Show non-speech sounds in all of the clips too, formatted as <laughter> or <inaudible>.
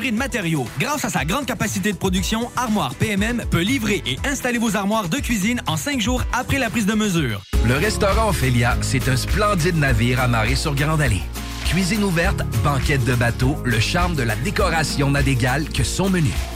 De matériaux. Grâce à sa grande capacité de production, Armoire PMM peut livrer et installer vos armoires de cuisine en cinq jours après la prise de mesure. Le restaurant Ophélia, c'est un splendide navire amarré sur Grande Allée. Cuisine ouverte, banquette de bateau, le charme de la décoration n'a d'égal que son menu.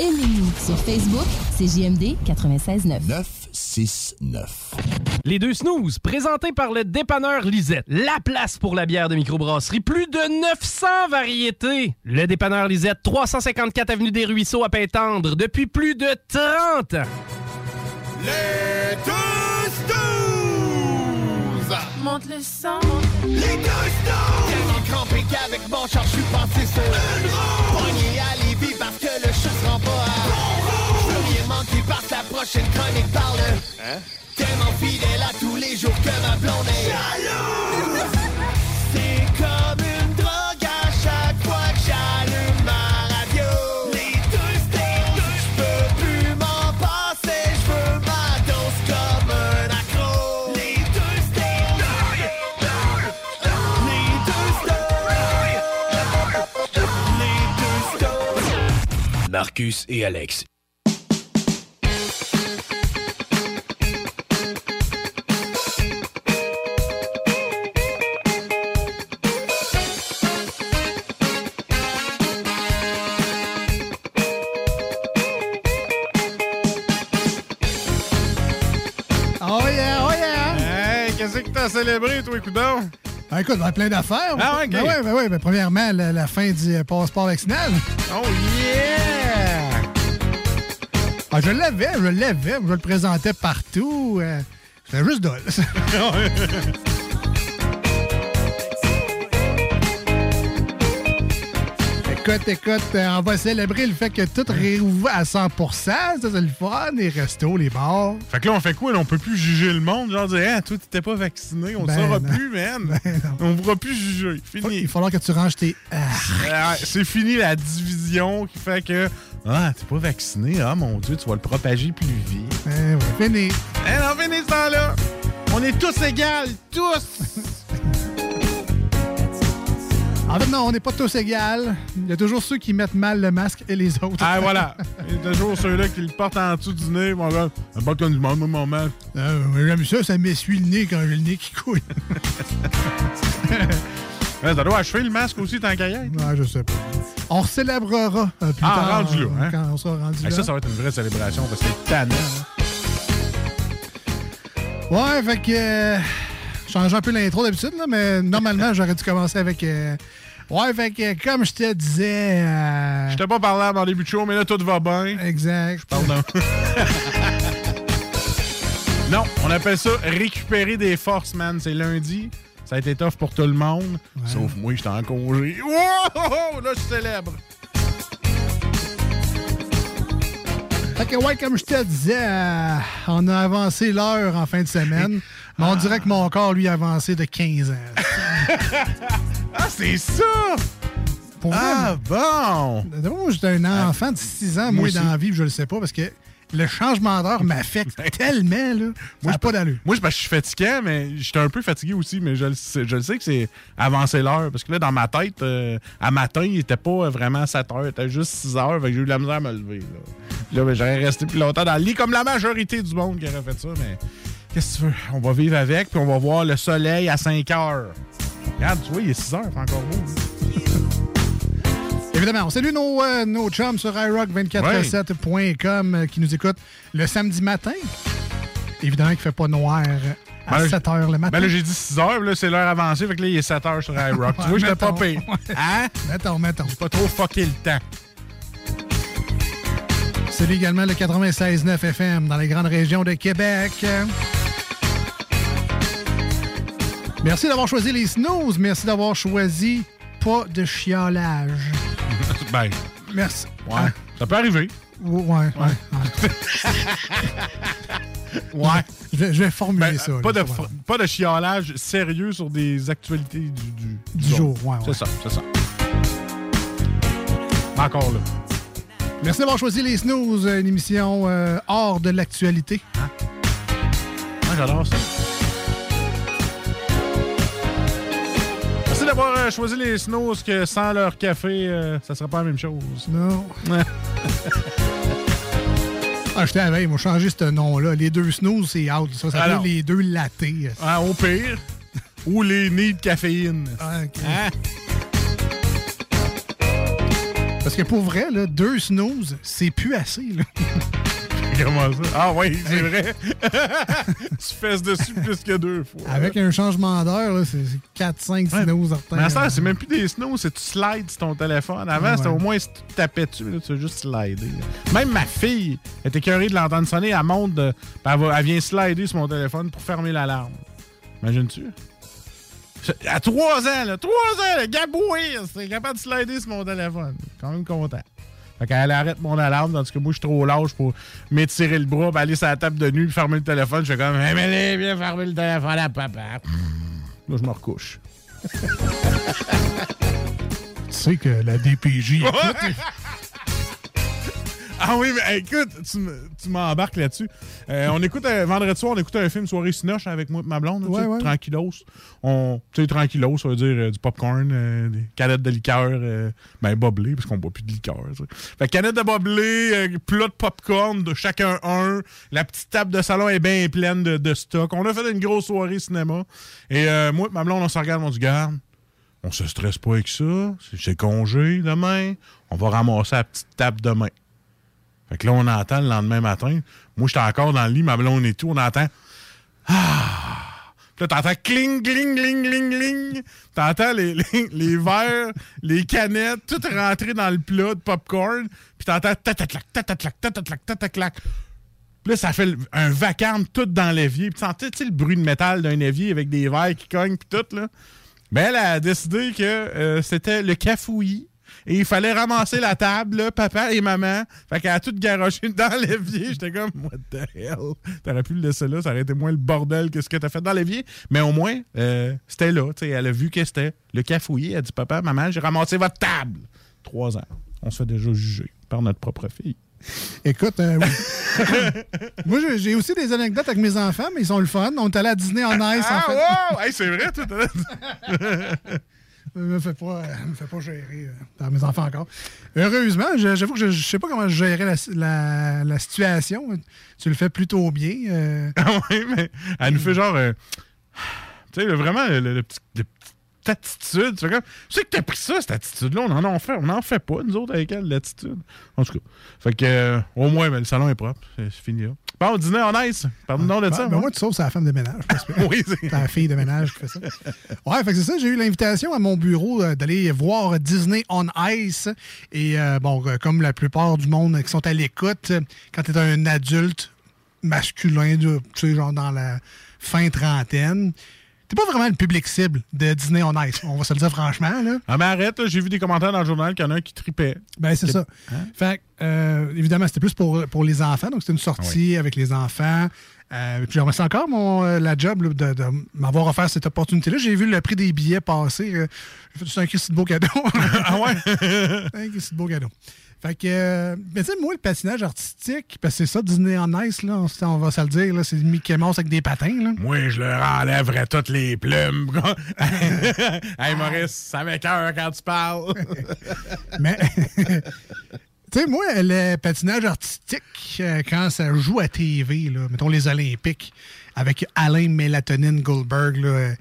Aimez-nous sur Facebook, c'est JMD 96.9. 969. Les deux snooze, présentés par le dépanneur Lisette. La place pour la bière de microbrasserie. Plus de 900 variétés. Le dépanneur Lisette, 354 Avenue des Ruisseaux à Pintendre, depuis plus de 30 ans. Les deux snooze! Monte le sang. Les deux snooze! Tellement crampé qu'avec mon char, je suis passé sur une roue. Prochaine chronique parle. Hein? Tellement fidèle à tous les jours que ma blonde est jalouse. C'est comme une drogue à chaque fois que j'allume ma radio. Les deux snooze, je peux plus m'en passer, je veux ma dose comme un accro. Les deux snooze, les deux snooze, les deux snooze. Marcus et Alex. Célébré, toi, coudon? Ah, écoute, ben, plein d'affaires. Ah ouais, ok. Ben ouais, ben ouais, ben, premièrement, la, la fin du euh, passeport vaccinal. Oh yeah! Ah, je l'avais, je l'avais, je le présentais partout. euh, C'était juste dole. <laughs> Écoute, écoute, euh, on va célébrer le fait que tout réouvre à 100% Ça, c'est le fun. Les restos, les bars. Fait que là, on fait quoi? là? On peut plus juger le monde. Genre, dire, hein, toi, t'étais pas vacciné. On ne Ben saura non. plus, man. <laughs> on pourra plus juger. Fini. Il va falloir que tu ranges tes. Ah, c'est fini la division qui fait que. Ah, t'es pas vacciné. Ah, mon Dieu, tu vas le propager plus vite. eh ouais, fini. Eh non, fini ce temps-là. On est tous égaux. Tous. <laughs> En fait, non, on n'est pas tous égaux. Il y a toujours ceux qui mettent mal le masque et les autres. Ah, voilà. <laughs> Il y a toujours ceux-là qui le portent en dessous du nez. Mon gars, un pas comme du monde, mon masque. Euh, J'aime ça, ça m'essuie le nez quand j'ai le nez qui. <laughs> Ouais, ça doit achever le masque aussi, tant qu'à y être. Ouais, je sais pas. On célébrera euh, plus Ah, tard. rendu là, euh, hein? Quand on sera rendu là. ça, ça va être une vraie célébration parce que c'est tannant. hein? Ouais, fait que. euh, change un peu l'intro d'habitude, là, mais normalement, j'aurais dû commencer avec. euh, ouais, fait que, comme je te disais. euh, Je t'ai pas parlé avant le début de show, mais là, tout va bien. Exact. Pardon. <laughs> non, on appelle ça récupérer des forces, man. C'est lundi. Ça a été tough pour tout le monde. Sauf moi, j'étais en congé. Wow! Là, je célèbre. Fait que, ouais, comme je te disais, euh, on a avancé l'heure en fin de semaine. Mais on dirait que mon corps, lui, a avancé de 15 ans. <laughs> Ah, c'est ça! Pour ah, bon! D'abord, j'étais un enfant de 6 ans, Moi moi, dans la vie, je le sais pas, parce que le changement d'heure m'affecte tellement, là. Ça n'a pas d'allure. Moi, je suis fatigué, mais j'étais un peu fatigué aussi, mais je le sais, je le sais que c'est avancer l'heure. Parce que là, dans ma tête, euh, à matin, il était pas vraiment 7 heures, il était juste 6 heures, fait que j'ai eu de la misère à me lever. Là, là ben, j'aurais resté plus longtemps dans le lit, comme la majorité du monde qui aurait fait ça, mais qu'est-ce que tu veux? On va vivre avec, puis on va voir le soleil à 5 heures. Regarde, tu vois, il est 6 heures, c'est encore beau. Évidemment, on salue nos, euh, nos chums sur iRock247.com euh, qui nous écoutent le samedi matin. Évidemment qu'il ne fait pas noir à Ben là, 7 h le matin. Ben là, j'ai dit 6 heures, puis là, c'est l'heure avancée, fait que là, il est 7 heures sur iRock. <laughs> tu vois, j'étais pas mettons. pire. Hein? Mettons, mettons. J'ai pas trop fucké le temps. Salut également le 96.9 FM dans les grandes régions de Québec. Merci d'avoir choisi les snooze. Merci d'avoir choisi pas de chiolage. <laughs> ben, Merci. ouais, Ah, ça peut arriver. ouais, ouais. ouais. <laughs> Ouais. Je vais, je vais formuler Ben, ça. pas, là, de, ça pas de chiolage sérieux sur des actualités du, du, Du jour, ouais, ouais. C'est ça, c'est ça. Encore là. Merci d'avoir choisi les snooze, une émission euh, hors de l'actualité. Moi, j'adore ça. D'avoir euh, choisi les snows que sans leur café, euh, ça serait pas la même chose. Non. <laughs> Ah, j'étais veille, ils m'ont changé ce nom-là. Les deux snooze, c'est out. Ça s'appelle les deux latés. Ah, au pire. Ou les nids de caféine. Ah, ok. Hein? Parce que pour vrai, là, deux snooze, c'est plus assez. Là. <laughs> Comment ça? Ah oui, c'est vrai. <laughs> tu fesses dessus plus que deux fois. Avec un changement d'heure, là, c'est 4-5 snooze en retard. Mais ça, c'est même plus des snows, c'est tu slides sur ton téléphone. Avant, Ah ouais. c'était au moins si tu tapais dessus, là, tu as juste slider. là. Même ma fille était écœurée de l'entendre sonner, elle monte, de, puis elle, va- elle vient slider sur mon téléphone pour fermer l'alarme. Imagines-tu? À 3 ans, là, 3 ans, le gabouille, c'est capable de slider sur mon téléphone. Quand même content. Fait qu'elle arrête mon alarme, tandis que moi, je suis trop lâche pour m'étirer le bras, aller sur la table de nuit, fermer le téléphone. Je fais comme, Emily, viens fermer le téléphone à papa. Là, je me recouche. <laughs> Tu sais que la DPJ. <laughs> Ah oui, mais écoute, tu me- tu m'embarques là-dessus. Euh, on écoute, un- vendredi soir, on écoute un film soirée Sinoche avec moi et ma blonde. Ouais, ouais. Tranquillos. On, tu sais, tranquillos, ça veut dire euh, du popcorn, euh, des canettes de liqueur, euh, ben boblé, parce qu'on boit plus de liqueur. Fait que canette de boblé, euh, plat de popcorn, de chacun un. La petite table de salon est bien pleine de, de stock. On a fait une grosse soirée cinéma. Et euh, moi et ma blonde, on se regarde, on se garde. On se stresse pas avec ça. C'est congé demain. On va ramasser la petite table demain. Fait que là, on entend le lendemain matin. Moi, j'étais encore dans le lit, ma blonde et tout. On entend. Ah! Puis là, t'entends cling, cling, cling, cling, cling. T'entends les, les, les verres, les canettes, tout rentrer dans le plat de popcorn. Puis t'entends tatatlac, tatatlac, tatatlac, tatatlac. Puis là, ça fait un vacarme tout dans l'évier. Puis t'entends, tu le bruit de métal d'un évier avec des verres qui cognent, puis tout, là? Ben, elle a décidé que euh, c'était le cafouillis. Et il fallait ramasser la table, là, papa et maman. Fait qu'elle a tout garoché <laughs> dans l'évier. J'étais comme, what the hell? T'aurais pu le laisser là, ça aurait été moins le bordel que ce que t'as fait dans l'évier. Mais au moins, euh, c'était là. elle a vu que c'était le cafouillis. Elle a dit, papa, maman, j'ai ramassé votre table. Trois ans. On se fait déjà juger par notre propre fille. Écoute, euh, oui. <laughs> moi, j'ai- aussi des anecdotes avec mes enfants, mais ils sont le fun. On est allé à Disney en Ice, en Ah, fait. wow! Hey, c'est vrai, tout. <laughs> me fait pas, euh, me fait pas gérer euh, par mes enfants encore. Heureusement, j'avoue que je, je sais pas comment gérais la, la- situation. Tu le fais plutôt bien. euh. <laughs> Ah oui, mais elle nous fait genre. euh, tu sais, vraiment, le, petit. Attitude, tu fais comme, tu sais que t'as pris ça, cette attitude-là, on en, en fait, on en fait pas, nous autres, avec elle, l'attitude. En tout cas. Fait que, euh, au moins, ben, le salon est propre, c'est fini là. Bon, dîner en ice, pardon de Ben, ça. ben, moi, tu sauves, c'est la femme de ménage. <laughs> Oui, c'est- la fille de ménage qui fait ça. Ouais, fait que c'est ça. J'ai eu l'invitation à mon bureau euh, d'aller voir Disney on Ice. Et euh, bon, comme la plupart du monde qui sont à l'écoute, quand tu es un adulte masculin, tu sais, genre dans la fin trentaine, t'es pas vraiment le public cible de Disney on Ice. On va se le dire franchement, là. Ah, mais arrête, j'ai vu des commentaires dans le journal qu'il y en a un qui tripait. Ben, c'est ça. Hein? Fait que, euh, évidemment, c'était plus pour, pour les enfants. Donc, c'était une sortie avec les enfants. Euh, puis, je remercie encore mon, euh, la job là, de, de m'avoir offert cette opportunité-là. J'ai vu le prix des billets passer. euh, J'ai fait c'est un Christy de beau cadeau. <laughs> ah ouais? <laughs> un Christy de beau cadeau. Fait que, euh, mais tu sais, moi, le patinage artistique, parce que c'est ça, Disney en Ice, là, on, on va se le dire, là, c'est Mickey Mouse avec des patins. Là. Moi, je leur enlèverais toutes les plumes. <laughs> hey, Maurice, ça m'écoeure quand tu parles. <laughs> Mais, <laughs> tu sais, moi, le patinage artistique, euh, quand ça joue à TV, là, mettons les Olympiques, avec Alain Mélatonine Goldberg, là,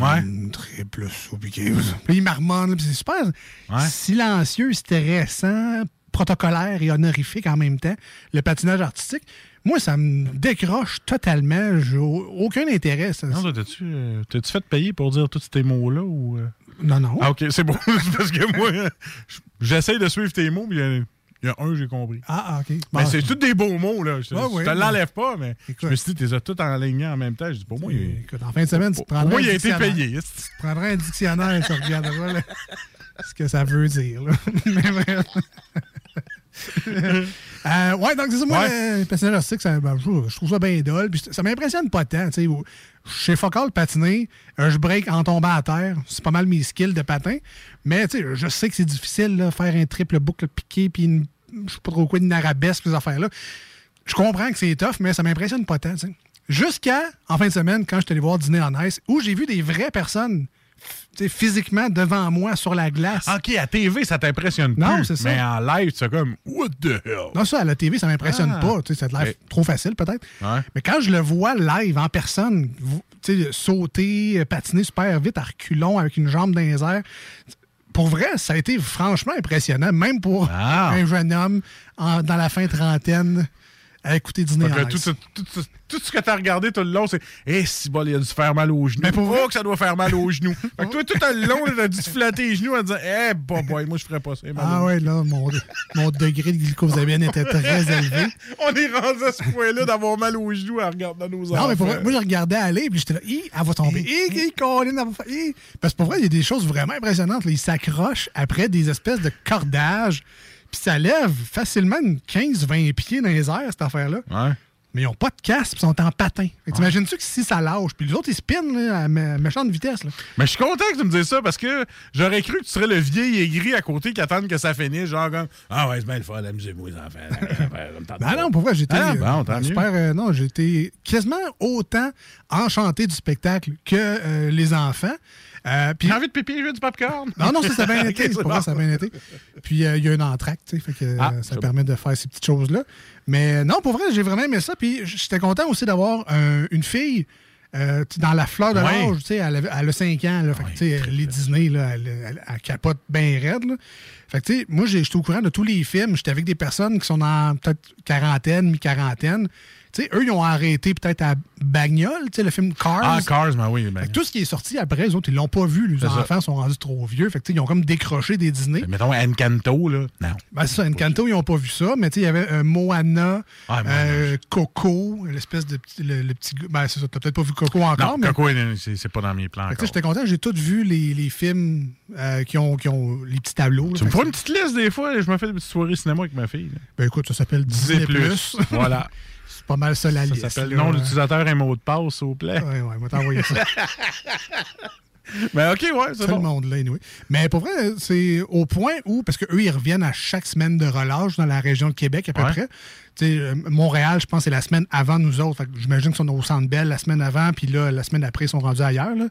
Ouais. mm, triple. Puis il marmonne, c'est super Ouais. silencieux, stressant, protocolaire et honorifique en même temps, le patinage artistique. Moi, ça me décroche totalement. J'ai au- aucun intérêt. Ça. Non, t'as-tu euh, t'as-tu fait payer pour dire tous ces mots-là ou. euh? Non, non. Ah, ok, c'est bon. <laughs> Parce que moi, j'essaye de suivre tes mots, mais il y a- un, j'ai compris. Ah, ah, OK. Mais Bon, c'est tous des beaux mots, là. Je, te- ouais, te l'enlève pas, mais je me suis dit, tu les as tous enlignés en même temps. Je dis, pour moi, il, Écoute, en fin de semaine, tu te moi, il a été payé. Tu prendras un dictionnaire et tu regarderas là, ce que ça veut dire. là. <laughs> Mais bref. <laughs> Euh, ouais, donc c'est ça, moi, Ouais. le patinage artistique, ça, ben, je, je trouve ça bien dole. Puis ça m'impressionne pas tant. tu sais, Chez Focal, patiner, euh, je break en tombant à terre. C'est pas mal mes skills de patin. Mais tu sais, je sais que c'est difficile, là, faire un triple boucle piqué, puis une, je sais pas trop quoi, une arabesque, ces affaires-là. Je comprends que c'est tough, mais ça m'impressionne pas tant. Jusqu'à, en fin de semaine, quand je suis allé voir Dîner en Ice, où j'ai vu des vraies personnes physiquement devant moi sur la glace. Ok, à TV, ça t'impressionne Non, plus. c'est ça. Mais en live, c'est comme, what the hell? Non, ça, à la TV, ça m'impressionne Ah. pas. Ça a l'air trop facile, peut-être. Ouais. Mais quand je le vois live, en personne, sauter, euh, patiner super vite à reculons avec une jambe dans les airs, pour vrai, ça a été franchement impressionnant, même pour Ah. un jeune homme en- dans la fin trentaine à écouter Dîner en tout, Ice. tout- tout- tout ce que t'as regardé tout le long, c'est Eh, si bol, il a dû se faire mal aux genoux. Mais pour oh, que ça doit faire mal aux genoux. fait que toi, tout le long, t'as dû te flatter les genoux en disant Eh, bah, boy, moi, je ferais pas ça. Ah ouais, là, mon, mon degré de glycosamine était très élevé. <laughs> On est rendu à ce point-là d'avoir mal aux genoux en regardant nos enfants. Non, mais pour vrai, moi, je regardais aller, puis j'étais là, Hi, elle va tomber. Hi, hi, Colin, elle va. Parce que pour vrai, il y a des choses vraiment impressionnantes. là. Ils s'accrochent après des espèces de cordages, puis ça lève facilement une 15-20 pieds dans les airs, cette affaire-là. Ouais. Mais ils n'ont pas de casque, ils sont en patin. T'imagines-tu que si ça lâche, puis les autres, ils spinent là, à mé- méchante vitesse. Là. Mais je suis content que tu me dises ça parce que j'aurais cru que tu serais le vieil aigri à côté qui attend que ça finisse. Genre comme Ah ouais, c'est bien le fun, amusez-vous, les enfants. <laughs> Ben non, pour vrai, j'étais Ah, bon, euh, super. euh, non, j'étais quasiment autant enchanté du spectacle que euh, les enfants. Euh, puis- J'ai envie de pipi, je veux du popcorn. Non, non, ça, ça a bien <laughs> été. pour ça, ça a bien été. Puis, euh, il y a un entracte, fait que Ah, ça permet de faire ces petites choses-là. Mais non, pour vrai, j'ai vraiment aimé ça. Puis, j'étais content aussi d'avoir un- une fille euh, dans la fleur de l'âge. Tu sais, elle, a 5 ans. Là, fait les Disney, là, elle, capote bien raide. Là. Fait que, tu sais, moi, j'ai- j'étais au courant de tous les films. J'étais avec des personnes qui sont dans peut-être quarantaine, mi-quarantaine. Sais, eux, ils ont arrêté peut-être à Bagnole, tu sais, le film Cars. Ah, Cars, ben oui. Ben, tout ce qui est sorti après, les autres, ils l'ont pas vu. Les ça. enfants sont rendus trop vieux. Fait que, ils ont comme décroché des dîners. mettons Encanto, là. Non. Ben, c'est ça, Encanto, ils n'ont pas vu ça, mais il y avait euh, Moana, Ah, euh, Coco, l'espèce de petit, le, le petit Ben, c'est ça, t'as peut-être pas vu Coco encore, Non, mais. Coco, c'est pas dans mes plans. J'étais content, j'ai tous vu les, les films euh, qui, ont, qui ont les petits tableaux. Tu me fais une petite liste des fois, je me fais des petites soirées cinéma avec ma fille. là. Ben écoute, ça s'appelle Disney+. Plus. voilà. <laughs> C'est pas mal ça la Ça liste. s'appelle nom d'utilisateur et mot de passe, s'il vous plaît. Ouais, ouais, moi t'envoyer ça. <laughs> Ben, OK, ouais, c'est Tout le bon. monde là, anyway. Mais pour vrai, c'est au point où, parce qu'eux, ils reviennent à chaque semaine de relâche dans la région de Québec, à peu Ouais. près. Euh, Montréal, je pense, c'est la semaine avant nous autres. J'imagine qu'ils sont au Centre Bell la semaine avant, puis là, la semaine après, ils sont rendus ailleurs. là.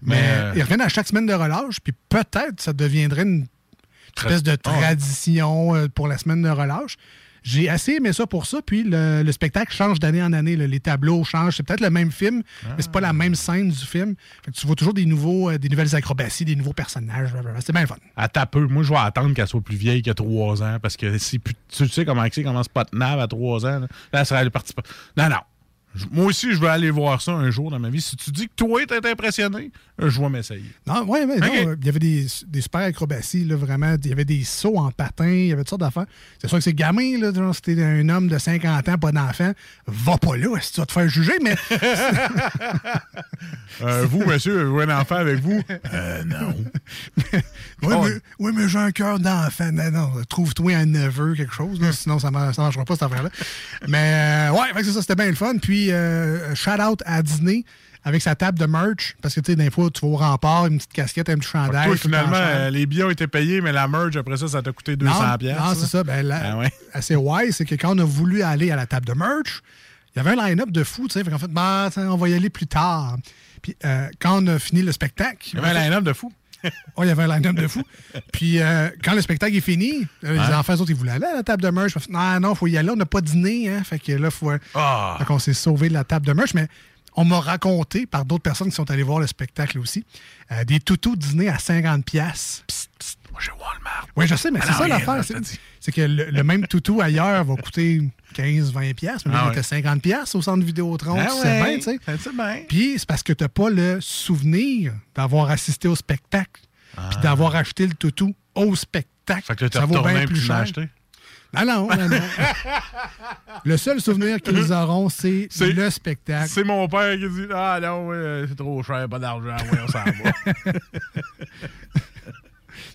Mais, Mais, euh, ils reviennent à chaque semaine de relâche, puis peut-être ça deviendrait une espèce de Ah tradition euh, pour la semaine de relâche. J'ai assez aimé ça pour ça, puis le, le spectacle change d'année en année. là. Les tableaux changent. C'est peut-être le même film, mais c'est pas la même scène du film. Fait que tu vois toujours des nouveaux, euh, des nouvelles acrobaties, des nouveaux personnages. C'est bien fun. À ta peu. Moi, je vais attendre qu'elle soit plus vieille que 3 ans. Parce que si tu sais comment c'est, comment se pas tenable à 3 ans. Là, là elle serait partie. Non, non. Moi aussi, je veux aller voir ça un jour dans ma vie. Si tu dis que toi, t'es impressionné, euh, je vais m'essayer. Non, ouais, mais non, euh, il y avait des, des super acrobaties, là, vraiment. Il y avait des sauts en patin, il y avait toutes sortes d'affaires. C'est sûr que c'est gamin, là, genre, si t'es un homme de 50 ans, pas d'enfant, va pas là, si tu vas te faire juger, mais. <laughs> <laughs> Euh, vous, monsieur, avez-vous un enfant avec vous? Euh, non. <laughs> oui, Oh. mais, oui, mais j'ai un cœur d'enfant. Non, non, trouve-toi un neveu, quelque chose, là, sinon ça ne marchera pas, cette affaire-là. mais, ouais, c'est ça, c'était bien le fun. Puis, euh, shout-out à Disney avec sa table de merch, parce que, tu sais, des fois, tu vas au rempart, une petite casquette, un petit chandail. Toi, finalement, euh, les billets ont été payés, mais la merge, après ça, ça t'a coûté 200 Non, piastres, non, c'est ça. Ben, la- Ah ouais? assez wise, c'est que quand on a voulu aller à la table de merch, il y avait un line-up de fou, tu sais. Fait qu'en fait, ben, on va y aller plus tard. Puis euh, quand on a fini le spectacle. Il y avait un line-up de fou. <laughs> Oh, il y avait un line-up de fou. Puis euh, quand le spectacle est fini, euh, les enfants, autres, ils voulaient aller à la table de merch. J'ai fait, Non, non, faut y aller. On n'a pas dîné, hein. Fait que là, faut. Ah. Fait qu'on s'est sauvé de la table de merch. Mais on m'a raconté par d'autres personnes qui sont allées voir le spectacle aussi, euh, des toutous dîner à 50$. piastres. Moi, j'ai Walmart. Oui, je sais, mais Ah c'est ça l'affaire. C'est c'est que le, le même toutou ailleurs va coûter 15-20$, piastres, mais là, Ah il était 50$ piastres au centre Vidéotron. Ah tu sais ouais, bien, tu sais. c'est bien. Puis c'est parce que tu n'as pas le souvenir d'avoir assisté au spectacle, puis d'avoir acheté le toutou au spectacle. Ah. Fait que ça vaut bien plus cher. acheté? Non, non, non, non. <laughs> le seul souvenir qu'ils auront, c'est C'est- le spectacle. C'est mon père qui dit Ah non, ouais, c'est trop cher, pas d'argent, ouais, on s'en va. <laughs>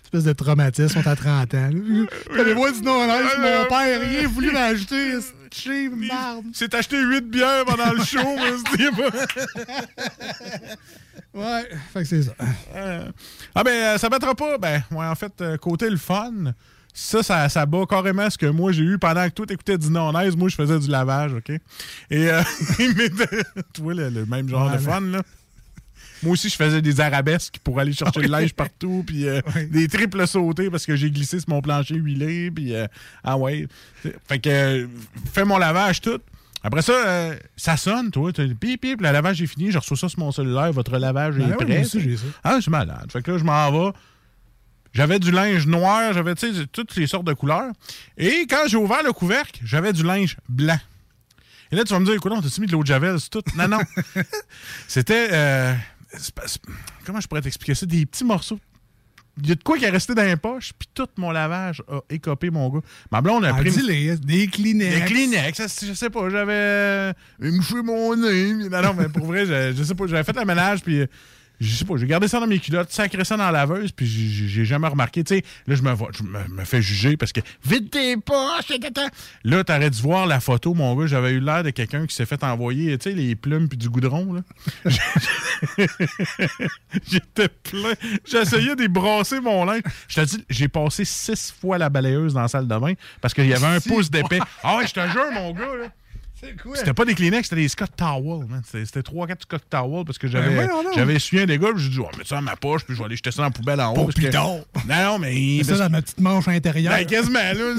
espèce de traumatisme, on t'a 30 ans. <laughs> Allez-moi du non mon non. père, rien voulu m'acheter. C'est acheté 8 bières pendant le show, <laughs> mais c'était pas. Ouais, fait que c'est ça. Euh, ah ben, euh, ça battra pas. Ben, ouais, en fait, euh, côté le fun, ça, ça, ça bat carrément ce que moi j'ai eu pendant que toi t'écoutais du non-aise. Moi, je faisais du lavage, OK? Et euh, <laughs> tu vois, le, le même genre de fun, là. Moi aussi, je faisais des arabesques pour aller chercher le linge partout, puis euh, des triples sautés parce que j'ai glissé sur mon plancher huilé, puis euh, ah ouais. Fait que euh, fais mon lavage tout. Après ça, euh, ça sonne, toi. t'as- Pip, pip, le lavage est fini. Je reçois ça sur mon cellulaire. Votre lavage Ben est ouais, prêt. aussi, ça. Ah, je suis malade. Fait que là, je m'en vais. J'avais du linge noir, j'avais, tu sais, toutes les sortes de couleurs. Et quand j'ai ouvert le couvercle, j'avais du linge blanc. Et là, tu vas me dire, écoute, on t'a mis de l'eau de Javel, c'est tout? Non, non. <laughs> C'était. euh, comment je pourrais t'expliquer ça? Des petits morceaux. Il y a de quoi qui est resté dans les poches, puis tout mon lavage a écopé, mon gars. Ma blonde a Ah, pris. dis-les, des Kleenex. Des Kleenex, je sais pas, j'avais euh, mouché mon nez. Non, non, mais pour vrai, je, je sais pas, j'avais fait le ménage, puis je sais pas, j'ai gardé ça dans mes culottes, sacré ça dans la laveuse, puis j'ai- jamais remarqué. Tu sais, là, je me, vois- je me, me fais juger parce que vite tes poches. Là, t'aurais dû voir la photo, mon gars, j'avais eu l'air de quelqu'un qui s'est fait envoyer, tu sais, les plumes puis du goudron, là. <laughs> J'étais plein. J'essayais de brasser mon linge. Je te dis, j'ai passé six fois la balayeuse dans la salle de bain parce qu'il y avait un pouce d'épais. Ah ouais, je te jure, mon gars, là. C'est quoi? C'était pas des Kleenex, c'était des Scott Towel, man. C'était c'était trois, quatre Scott Towel parce que Ben j'avais voyons donc. j'avais essuyé un des gars, puis j'ai dit, on va mettre ça dans ma poche, puis je vais aller jeter ça dans la poubelle en haut. Parce que-. Non, non, mais. C'est ça dans ma petite manche intérieure. ben, quasiment, là.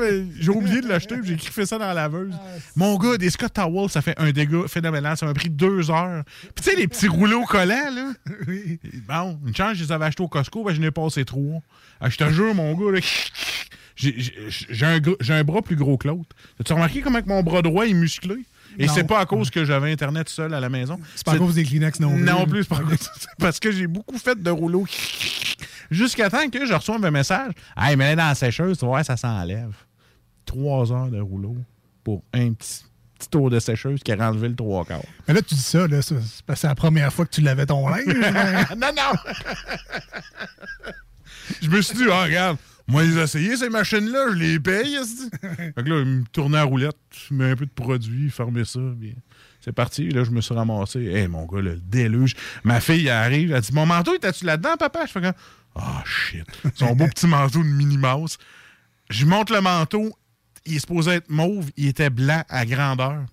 mais J'ai oublié de l'acheter, puis j'ai griffé ça dans la laveuse. Mon gars, des Scott Towel, ça fait un dégât phénoménal. Ça m'a pris deux heures. Puis, tu sais, les petits rouleaux collants, là. Oui. Bon, une chance, je les avais achetés au Costco, ben, je n'ai passé trois. Ah, je te jure, mon gars, là, j'ai- un, un bras plus gros que l'autre. As-tu remarqué comment mon bras droit est musclé? Et c'est pas à cause que j'avais Internet seul à la maison. C'est pas à cause des Kleenex non plus. Non plus, c'est pas à cause- c'est parce que j'ai beaucoup fait de rouleaux. Jusqu'à temps que je reçoive un message. Hey, mais dans la sécheuse, tu vois, ça s'enlève. Trois heures de rouleau pour un petit, petit tour de sécheuse qui a enlevé le trois quarts. Mais là, tu dis ça, là, c'est la première fois que tu lavais ton linge. <laughs> non, non! <laughs> je me suis dit, ah, regarde, moi, les essayer, ces machines-là, je les paye. <laughs> fait que là, il me tournait à roulette, mets un peu de produit, fermais ça, puis c'est parti. Là, je me suis ramassé. Hé, mon gars, le déluge. Ma fille, elle arrive, elle dit, mon manteau, était-tu là-dedans, papa? Je fais comme, ah, shit. Son beau petit manteau de Minnie Mouse. Je monte le manteau, il est supposé être mauve, il était blanc à grandeur.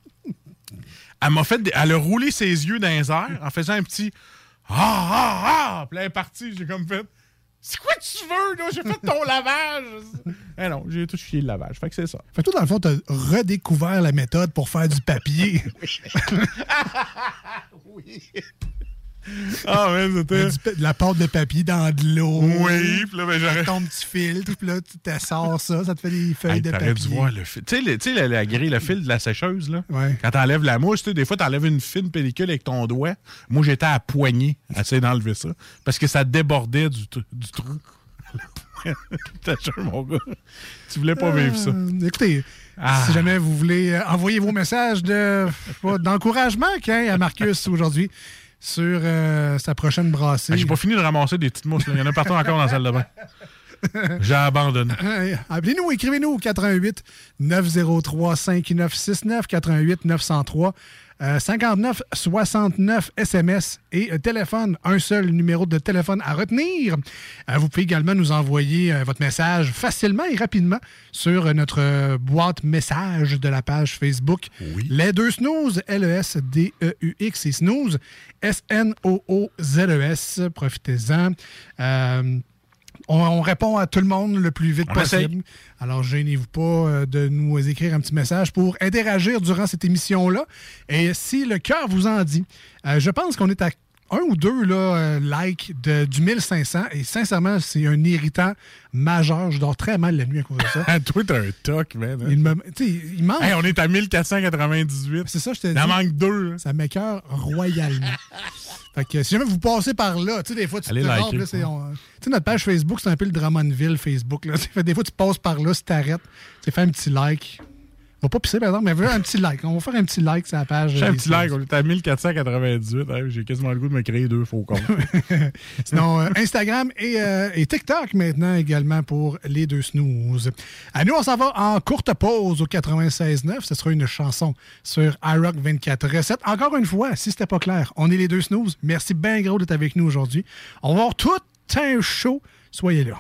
Elle m'a fait. des- Elle a roulé ses yeux dans les airs en faisant un petit Ah ah ah! Puis là, elle est partie, j'ai comme fait. C'est quoi tu veux, là? J'ai fait ton lavage! <laughs> Eh non, j'ai tout chié le lavage. Fait que c'est ça. Fait que toi, dans le fond, t'as redécouvert la méthode pour faire du papier. <laughs> Ah, ouais, c'était. De la pâte de papier dans de l'eau. Oui, puis là, ben, j'aurais- ton petit filtre, puis là, tu t'assors ça, ça te fait des feuilles Hey, de papier. dû voir le fil. Tu sais, le- tu sais, la, la grille, le fil de la sécheuse, là? Ouais. Quand t'enlèves la mousse, tu sais, des fois, t'enlèves une fine pellicule avec ton doigt. Moi, j'étais à poignée à essayer d'enlever ça. Parce que ça débordait du, du trou. <laughs> T'as mon gars? Tu voulais pas vivre ça. Euh, écoutez, Ah. si jamais vous voulez euh, envoyer vos messages de- <laughs> d'encouragement qu'un à Marcus aujourd'hui sur euh, sa prochaine brassée. Ah, J'ai pas fini de ramasser des petites mousses. là. Il y en a partout encore dans la salle de bain. <laughs> J'ai abandonné. Euh, Appelez-nous, écrivez-nous au 88 903 5969 88 903 euh, 59 69 SMS et euh, téléphone, un seul numéro de téléphone à retenir. Euh, vous pouvez également nous envoyer euh, votre message facilement et rapidement sur notre boîte message de la page Facebook. Les deux snooze, L-E-S-D-E-U-X et snooze, S-N-O-O-Z-E-S. E Profitez-en. On, on répond à tout le monde le plus vite On possible. Alors, gênez-vous pas euh, de nous écrire un petit message pour interagir durant cette émission-là. Et si le cœur vous en dit, euh, je pense qu'on est à un ou deux là, euh, likes de, du 1500 et sincèrement, c'est un irritant majeur. Je dors très mal la nuit à cause de ça. <laughs> Toi, t'as un toc, man. hein? Il, me, il manque. Hey, on est à 1498. C'est ça, je te Il dis. en manque deux. hein. Ça m'écœure royalement. <laughs> fait que si jamais vous passez par là, tu sais, des fois, tu Allez te on- Tu sais, notre page Facebook, c'est un peu le Drummondville Facebook. Là. Fait, <laughs> des fois, tu passes par là, si t'arrêtes, tu fais un petit like. Va pas pisser, par exemple, mais un petit like. On va faire un petit like sur la page. J'ai un petit like, on est à 1498. Hey, J'ai quasiment le goût de me créer deux faux comptes. <laughs> Sinon, euh, Instagram et, euh, et TikTok maintenant également pour les deux snooze. À nous, on s'en va en courte pause au 96.9. Ce sera une chanson sur iRock 24 recettes. Encore une fois, si c'était pas clair, on est les deux snooze. Merci bien gros d'être avec nous aujourd'hui. On va avoir tout un show. Soyez là.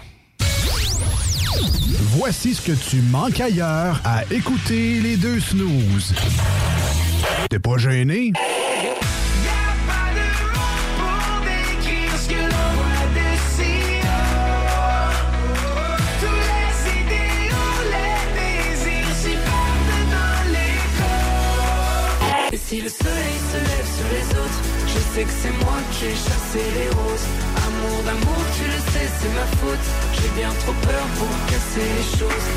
Voici ce que tu manques ailleurs à écouter les deux snooze. T'es pas gêné? Et si le soleil se lève sur les autres, je sais que c'est moi qui ai chassé les roses. Amour d'amour, tu le sais, c'est ma faute. J'ai bien trop peur pour casser les choses.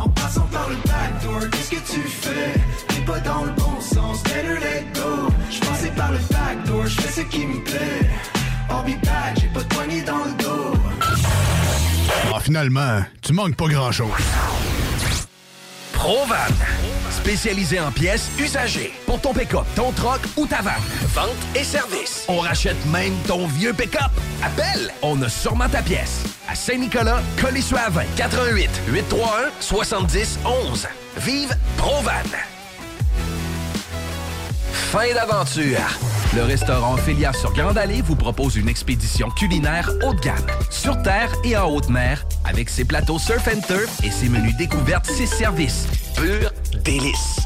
En passant par le backdoor, qu'est-ce que tu fais? T'es pas dans le bon sens, better let go Je passais par le backdoor, je fais ce qui me plaît I'll be back, j'ai pas de poignée dans le dos Ah, finalement, tu manques pas grand-chose. Provan. Spécialisé en pièces usagées. Pour ton pick-up, ton troc ou ta vanne. Vente et service. On rachète même ton vieux pick-up. Appelle, on a sûrement ta pièce. À Saint-Nicolas, Colissois 20 88 831 70 11. Vive Provan. Fin d'aventure. Le restaurant Félia sur Grande Allée vous propose une expédition culinaire haut de gamme, sur terre et en haute mer, avec ses plateaux surf and turf et ses menus découvertes, ses services. Pur délice.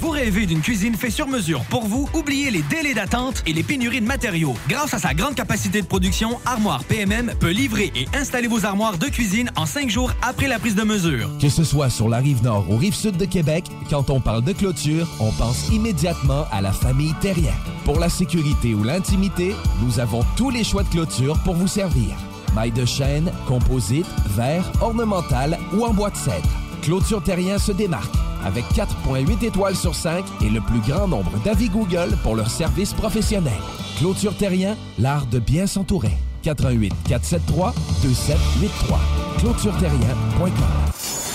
Vous rêvez d'une cuisine faite sur mesure pour vous? Oubliez les délais d'attente et les pénuries de matériaux. Grâce à sa grande capacité de production, Armoire PMM peut livrer et installer vos armoires de cuisine en cinq jours après la prise de mesure. Que ce soit sur la rive nord ou rive sud de Québec, quand on parle de clôture, on pense immédiatement à la famille Terrien. Pour la sécurité ou l'intimité, nous avons tous les choix de clôture pour vous servir. Maille de chêne, composite, verre, ornemental ou en bois de cèdre. Clôture Terrien se démarque avec 4.8 étoiles sur 5 et le plus grand nombre d'avis Google pour leur service professionnel. Clôture Terrien, l'art de bien s'entourer. 88 473 2783. ClôtureTerrien.com.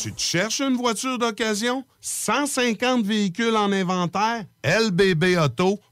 Tu te cherches une voiture d'occasion? 150 véhicules en inventaire? lbbauto.com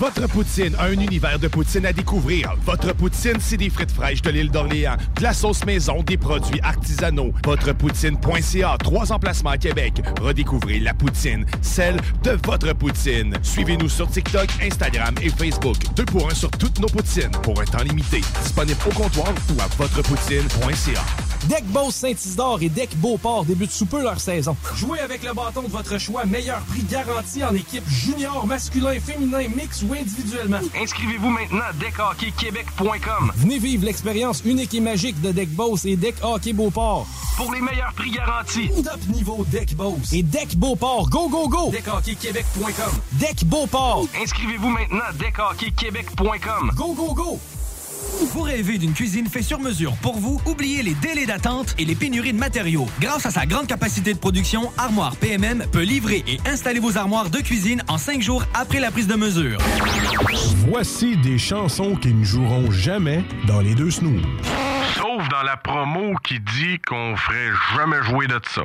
Votre poutine, un univers de poutine à découvrir. Votre poutine, c'est des frites fraîches de l'île d'Orléans, de la sauce maison, des produits artisanaux. Votrepoutine.ca, trois emplacements à Québec. Redécouvrez la poutine, celle de votre poutine. Suivez-nous sur TikTok, Instagram et Facebook. Deux pour un sur toutes nos poutines, pour un temps limité. Disponible au comptoir ou à votrepoutine.ca. Deck Boss Saint-Isidore et Deck Beauport débutent sous peu leur saison. Jouez avec le bâton de votre choix, meilleur prix garanti en équipe junior, masculin, féminin, mix ou individuellement. Inscrivez-vous maintenant à deckhockeyquebec.com. Venez vivre l'expérience unique et magique de Deck Boss et Deck Hockey Beauport. Pour les meilleurs prix garantis. Top niveau Deck Boss et Deck Beauport. Go, go, go! Deckhockeyquebec.com. Deck Beauport. Inscrivez-vous maintenant à deckhockeyquebec.com. Go, go, go! Vous rêvez d'une cuisine faite sur mesure pour vous? Oubliez les délais d'attente et les pénuries de matériaux. Grâce à sa grande capacité de production, Armoire PMM peut livrer et installer vos armoires de cuisine en cinq jours après la prise de mesure. Voici des chansons qui ne joueront jamais dans les deux snooze. Sauf dans la promo qui dit qu'on ferait jamais jouer de ça.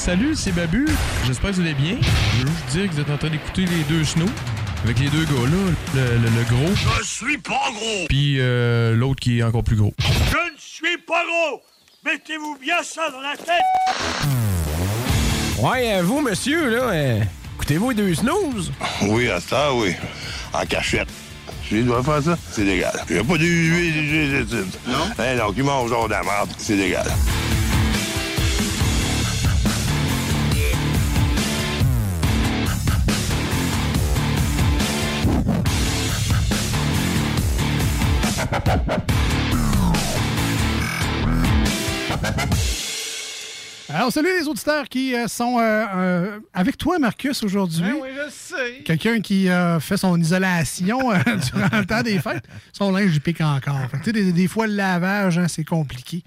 salut, c'est Babu. J'espère que vous allez bien. Je veux juste dire que vous êtes en train d'écouter les deux snows. Avec les deux gars là, le, le- le gros, Je suis pas gros! puis euh, l'autre qui est encore plus gros. Je ne suis pas gros! Mettez-vous bien ça dans la tête! Ouais, euh, vous, monsieur, là, euh, écoutez-vous les deux snooze? Oui, à ça, oui. En cachette. Je dois faire ça, c'est légal. Il n'y a pas de huile, Non? Hein, donc, il mange genre de la merde, c'est légal. Alors, salut les auditeurs qui euh, sont euh, euh, avec toi, Marcus, aujourd'hui. Ben oui, je sais. Quelqu'un qui a fait son isolation <laughs> durant le temps des fêtes. Son linge, il pique encore. Fait des, des fois, le lavage, hein, c'est compliqué.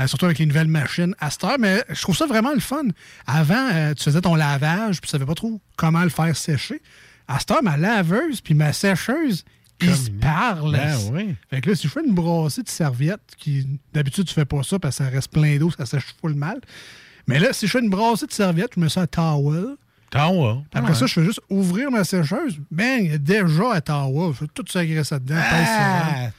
Euh, surtout avec les nouvelles machines à cette heure. Mais je trouve ça vraiment le fun. Avant, euh, tu faisais ton lavage, puis tu savais pas trop comment le faire sécher. À cette heure, ma laveuse puis ma sécheuse, ils se parlent. Ben oui. Fait que là, si je fais une brassée de serviettes, qui d'habitude, tu fais pas ça parce que ça reste plein d'eau, ça sèche full mal. Mais là, si je fais une brassée de serviettes, je mets ça à towel. Towel. Après ça, je fais juste ouvrir ma sécheuse. Bang, il y a déjà à towel. Je fais tout ça graisse dedans. Ah.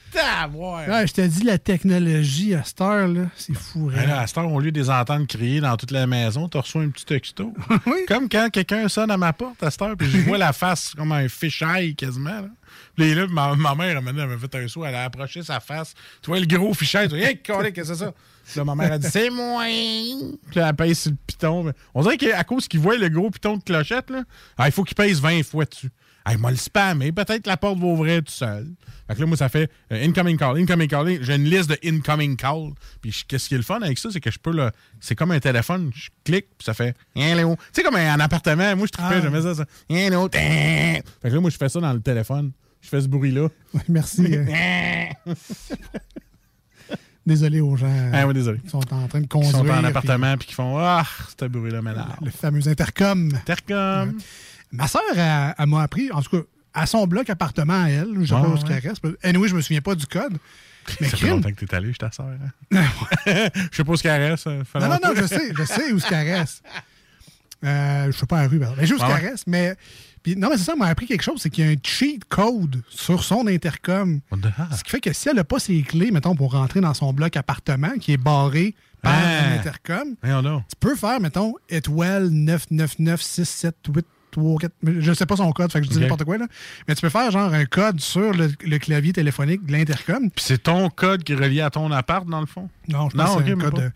Ouais, je te dis, la technologie à cette heure, là, c'est fou. Ben là, à cette heure, au lieu de les entendre crier dans toute la maison, tu reçois un petit texto. <laughs> Comme quand quelqu'un sonne à ma porte à cette heure, puis je vois la face comme un fisheye quasiment. Là. Puis là, ma, ma mère, elle m'a fait un saut, elle a approché sa face. Tu vois le gros fisheye, tu vois, hey, qu'est-ce que c'est ça? Puis là, ma mère a dit, c'est moi. Puis là, elle pèse sur le piton. On dirait qu'à cause qu'il voit le gros piton de clochette, là, ah, il faut qu'il pèse 20 fois dessus. Ah, il m'a le spammé. Peut-être que la porte va ouvrir tout seul. Fait que là, moi, ça fait euh, incoming call, incoming call. J'ai une liste de incoming call. Puis qu'est-ce qui est le fun avec ça, c'est que je peux le. C'est comme un téléphone. Je clique, puis ça fait. Hein, Léo. Tu sais, comme un, un appartement. Moi, je trippais, Ah. j'aimais ça. ça. Hein, Léo. Fait que là, moi, je fais ça dans le téléphone. Je fais ce bruit-là. Merci. euh, <laughs> désolé aux gens euh, Ah oui, désolé. qui sont en train de Qui conduire. sont en appartement, puis qui font Ah, ce bruit-là m'énerve. Le fameux intercom. Intercom. Ma soeur, elle, elle m'a appris, en tout cas, à son bloc appartement à elle, je sais pas où qu'elle reste. Anyway, je me souviens pas du code. Mais ça fait longtemps que t'es allé, <laughs> je suis ta soeur. Hein? je sais pas où ce qu'elle reste. fait Non, non, non, je sais, je sais où ce qu'elle reste. Euh, je sais pas à la rue, mais je sais où ce qu'elle reste. Mais, puis, non, mais c'est ça, m'a appris quelque chose, c'est qu'il y a un cheat code sur son intercom. Ce qui fait que si elle n'a pas ses clés, mettons, pour rentrer dans son bloc appartement qui est barré par Ah. un intercom, Voyons donc. tu peux faire, mettons, étoile 999 678 3, 4, je sais pas son code, fait que je dis n'importe quoi, là. Mais tu peux faire genre un code sur le, le clavier téléphonique de l'intercom. Puis c'est ton code qui est relié à ton appart, dans le fond? Non, je pense que c'est un code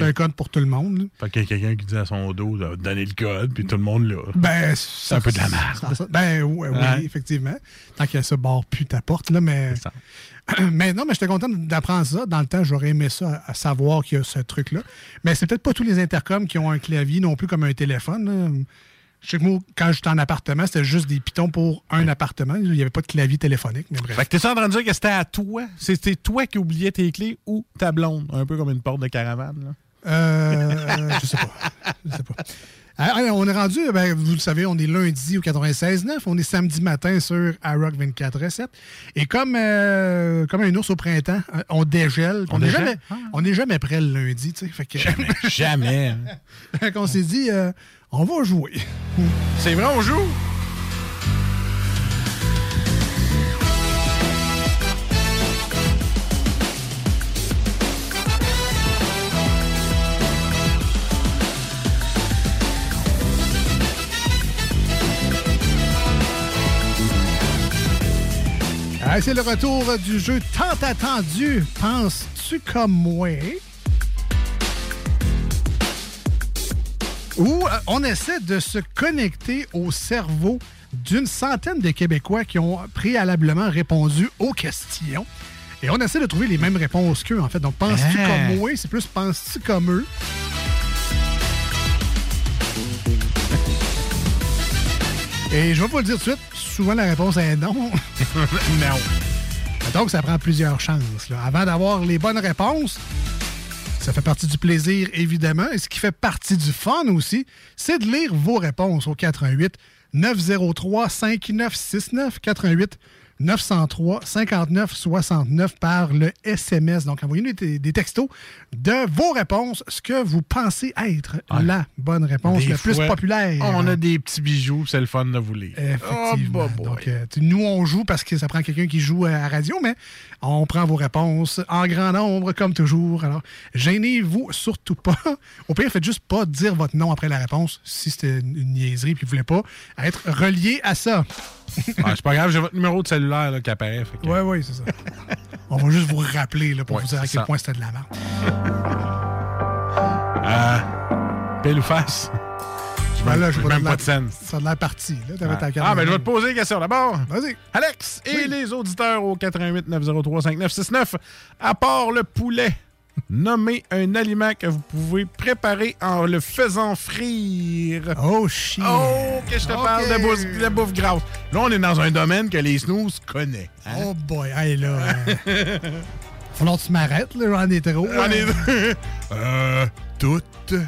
Un code pour tout le monde. là. Fait qu'il y a quelqu'un qui dit à son dos de donner le code, puis tout le monde l'a. Ben, c'est un peu de la merde. Ben, ouais, oui, Ouais. effectivement. Tant que ça barre plus ta porte, là, mais. <clears throat> mais non, mais j'étais content d'apprendre ça. Dans le temps, j'aurais aimé ça, à savoir qu'il y a ce truc-là. Mais c'est peut-être pas tous les intercoms qui ont un clavier non plus comme un téléphone. là. Je sais que moi, quand j'étais en appartement, c'était juste des pitons pour un appartement. Il n'y avait pas de clavier téléphonique, mais bref. Fait que t'es en train de dire que c'était à toi? C'était toi qui oubliais tes clés ou ta blonde? Un peu comme une porte de caravane, là. Euh, je sais pas. Je sais pas. Ah, ah, on est rendu, ben, vous le savez, on est lundi au 96.9. On est samedi matin sur iRock 24.7. Et comme, euh, comme un ours au printemps, euh, on dégèle. On n'est jamais, on est jamais prêt le lundi. tu sais. Fait que, Jamais. <laughs> Jamais. fait qu'on s'est dit, euh, on va jouer. C'est vrai, on joue? C'est le retour du jeu tant attendu. Penses-tu comme moi? Où euh, on essaie de se connecter au cerveau d'une centaine de Québécois qui ont préalablement répondu aux questions. Et on essaie de trouver les mêmes réponses qu'eux, en fait. Donc, penses-tu Ah. comme moi? C'est plus penses-tu comme eux? Et je vais vous le dire tout de suite, souvent la réponse est non. <laughs> non. Donc, ça prend plusieurs chances. là. Avant d'avoir les bonnes réponses, ça fait partie du plaisir, évidemment. Et ce qui fait partie du fun aussi, c'est de lire vos réponses au 88 903 5969 88 903 59 69 par le SMS. Donc, envoyez-nous des, des textos de vos réponses, ce que vous pensez être la bonne réponse, la plus populaire. On a des petits bijoux, c'est le fun de vous lire. Effectivement. Oh, Donc, euh, nous, on joue parce que ça prend quelqu'un qui joue à la radio, mais on prend vos réponses en grand nombre, comme toujours. Alors, gênez-vous surtout pas. Au pire, faites juste pas dire votre nom après la réponse, si c'était une niaiserie puis vous voulez pas être relié à ça. <laughs> Ah, c'est pas grave, j'ai votre numéro de cellulaire là, qui apparaît. que- Oui, oui, c'est ça. <laughs> On va juste vous rappeler là, pour Ouais, vous dire à quel ça. point c'était de la merde. Ah, pile ou face? Je Ben là, même pas de scène. Ça a l'air parti. Là. Ta carte Ah, ben je vais te poser une question d'abord. Vas-y. Alex et les auditeurs au 88 903 5969, à part le poulet, nommez un aliment que vous pouvez préparer en le faisant frire. Oh, shit. Oh, que je te parle de bouffe, de bouffe grasse. Là, on est dans un domaine que les snooze connaissent. hein? Oh boy, hey là. <laughs> Falloir que tu m'arrêtes, là, j'en ai trop. J'en ai- hein. euh, tout. <laughs>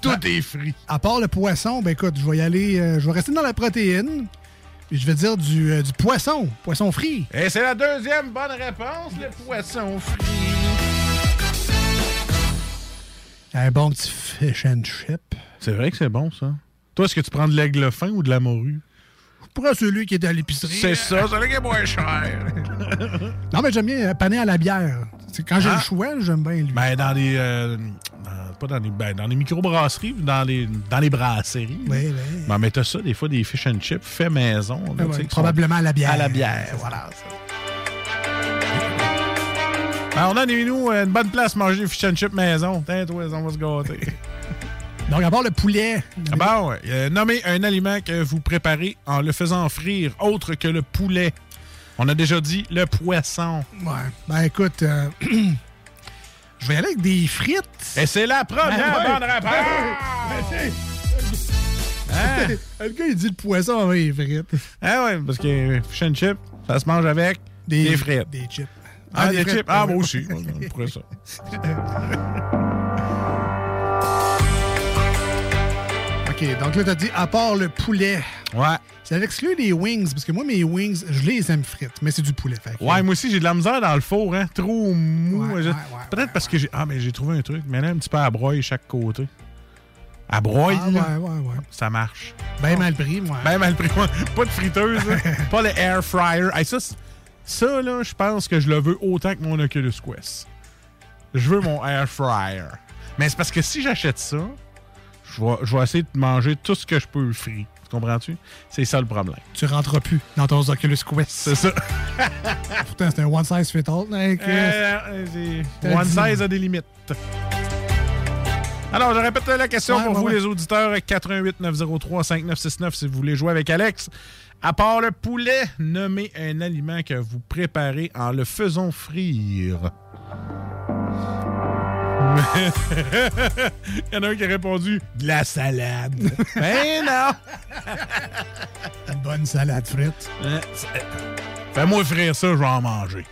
Tout est frit. À part le poisson, ben écoute, je vais y aller. euh, je vais rester dans la protéine. Puis je vais dire du, euh, du poisson. Poisson frit. Et c'est la deuxième bonne réponse, le poisson frit. Un bon petit fish and chip. C'est vrai que c'est bon, ça. Toi, est-ce que tu prends de l'aigle fin ou de la morue? Prends celui qui est à l'épicerie. C'est ça, celui qui est moins cher. <laughs> Non, mais j'aime bien euh, pané à la bière. C'est quand j'ai Ah. le choix, j'aime bien lui. Ben, dans les. euh, dans- pas dans les. Ben, dans les microbrasseries, dans les, dans les brasseries. Oui, oui. Ben, mais t'as ça, des fois, des fish and chips fait maison. là, Ah ouais, probablement à la bière. À la bière, voilà. Ben, on a, nous, une bonne place pour manger des fish and chips maison. Tiens, toi, on va se gâter. <laughs> Donc, à part le poulet. Ah bon, ouais. Euh, nommez un aliment que vous préparez en le faisant frire, autre que le poulet. On a déjà dit le poisson. Ouais. Ben écoute, euh, <clears throat> je vais y aller avec des frites. Et c'est la première Ben ouais. bonne réponse. Hein? <laughs> Le gars, il dit le poisson avec les frites. Ah ouais, parce que fish and chip, ça se mange avec des, frites. Des chips. Ah, des, chips. Ah, moi aussi. On pourrait ça. <laughs> OK, donc là, t'as dit à part le poulet. Ouais. Ça exclut les wings, parce que moi, mes wings, je les aime frites, mais c'est du poulet. Fait Ouais, moi aussi, j'ai de la misère dans le four, hein. Trop mou. Ouais, Je- ouais, Peut-être parce que j'ai. Ah, mais j'ai trouvé un truc. Mais là, un petit peu à broye chaque côté. À broye, Ah, ouais, ouais, ouais. ça marche. Ben mal pris, moi. Ben mal pris. moi. <laughs> Pas de friteuse, <laughs> pas le air fryer. Hey, ça, ça, là, je pense que je le veux autant que mon Oculus Quest. Je veux mon air fryer. Mais c'est parce que si j'achète ça, je vais, je vais essayer de manger tout ce que je peux frit. Tu comprends-tu? C'est ça le problème. Tu rentreras plus dans ton Oculus Quest. C'est ça. <laughs> Pourtant, c'est un one size fit all. Hein. Euh, One size a des limites. Alors, je répète la question Ouais, pour ouais, vous, ouais. les auditeurs. 88 903 5969 si vous voulez jouer avec Alex. À part le poulet, nommez un aliment que vous préparez en le faisant frire. <laughs> Il y en a un qui a répondu de la salade. <laughs> ben non! Une bonne salade frite. Euh, Fais-moi frire ça, je vais en manger.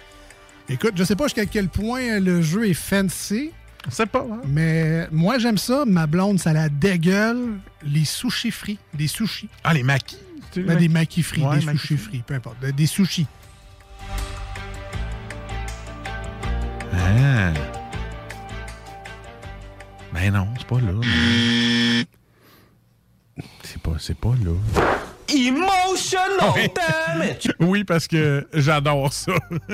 Écoute, je sais pas jusqu'à quel point le jeu est fancy. C'est pas, hein? Mais moi, j'aime ça. Ma blonde, ça la dégueule. Les sushis frits. Des sushis. Ah, les maquis? sais, Ben, les des maquis? frits, Ouais, des maquis sushis frits, peu importe. Des- Des sushis. Ah. Ben non, c'est pas là. C'est pas, c'est pas là. Emotional damage! <laughs> Oui, parce que j'adore ça. <laughs>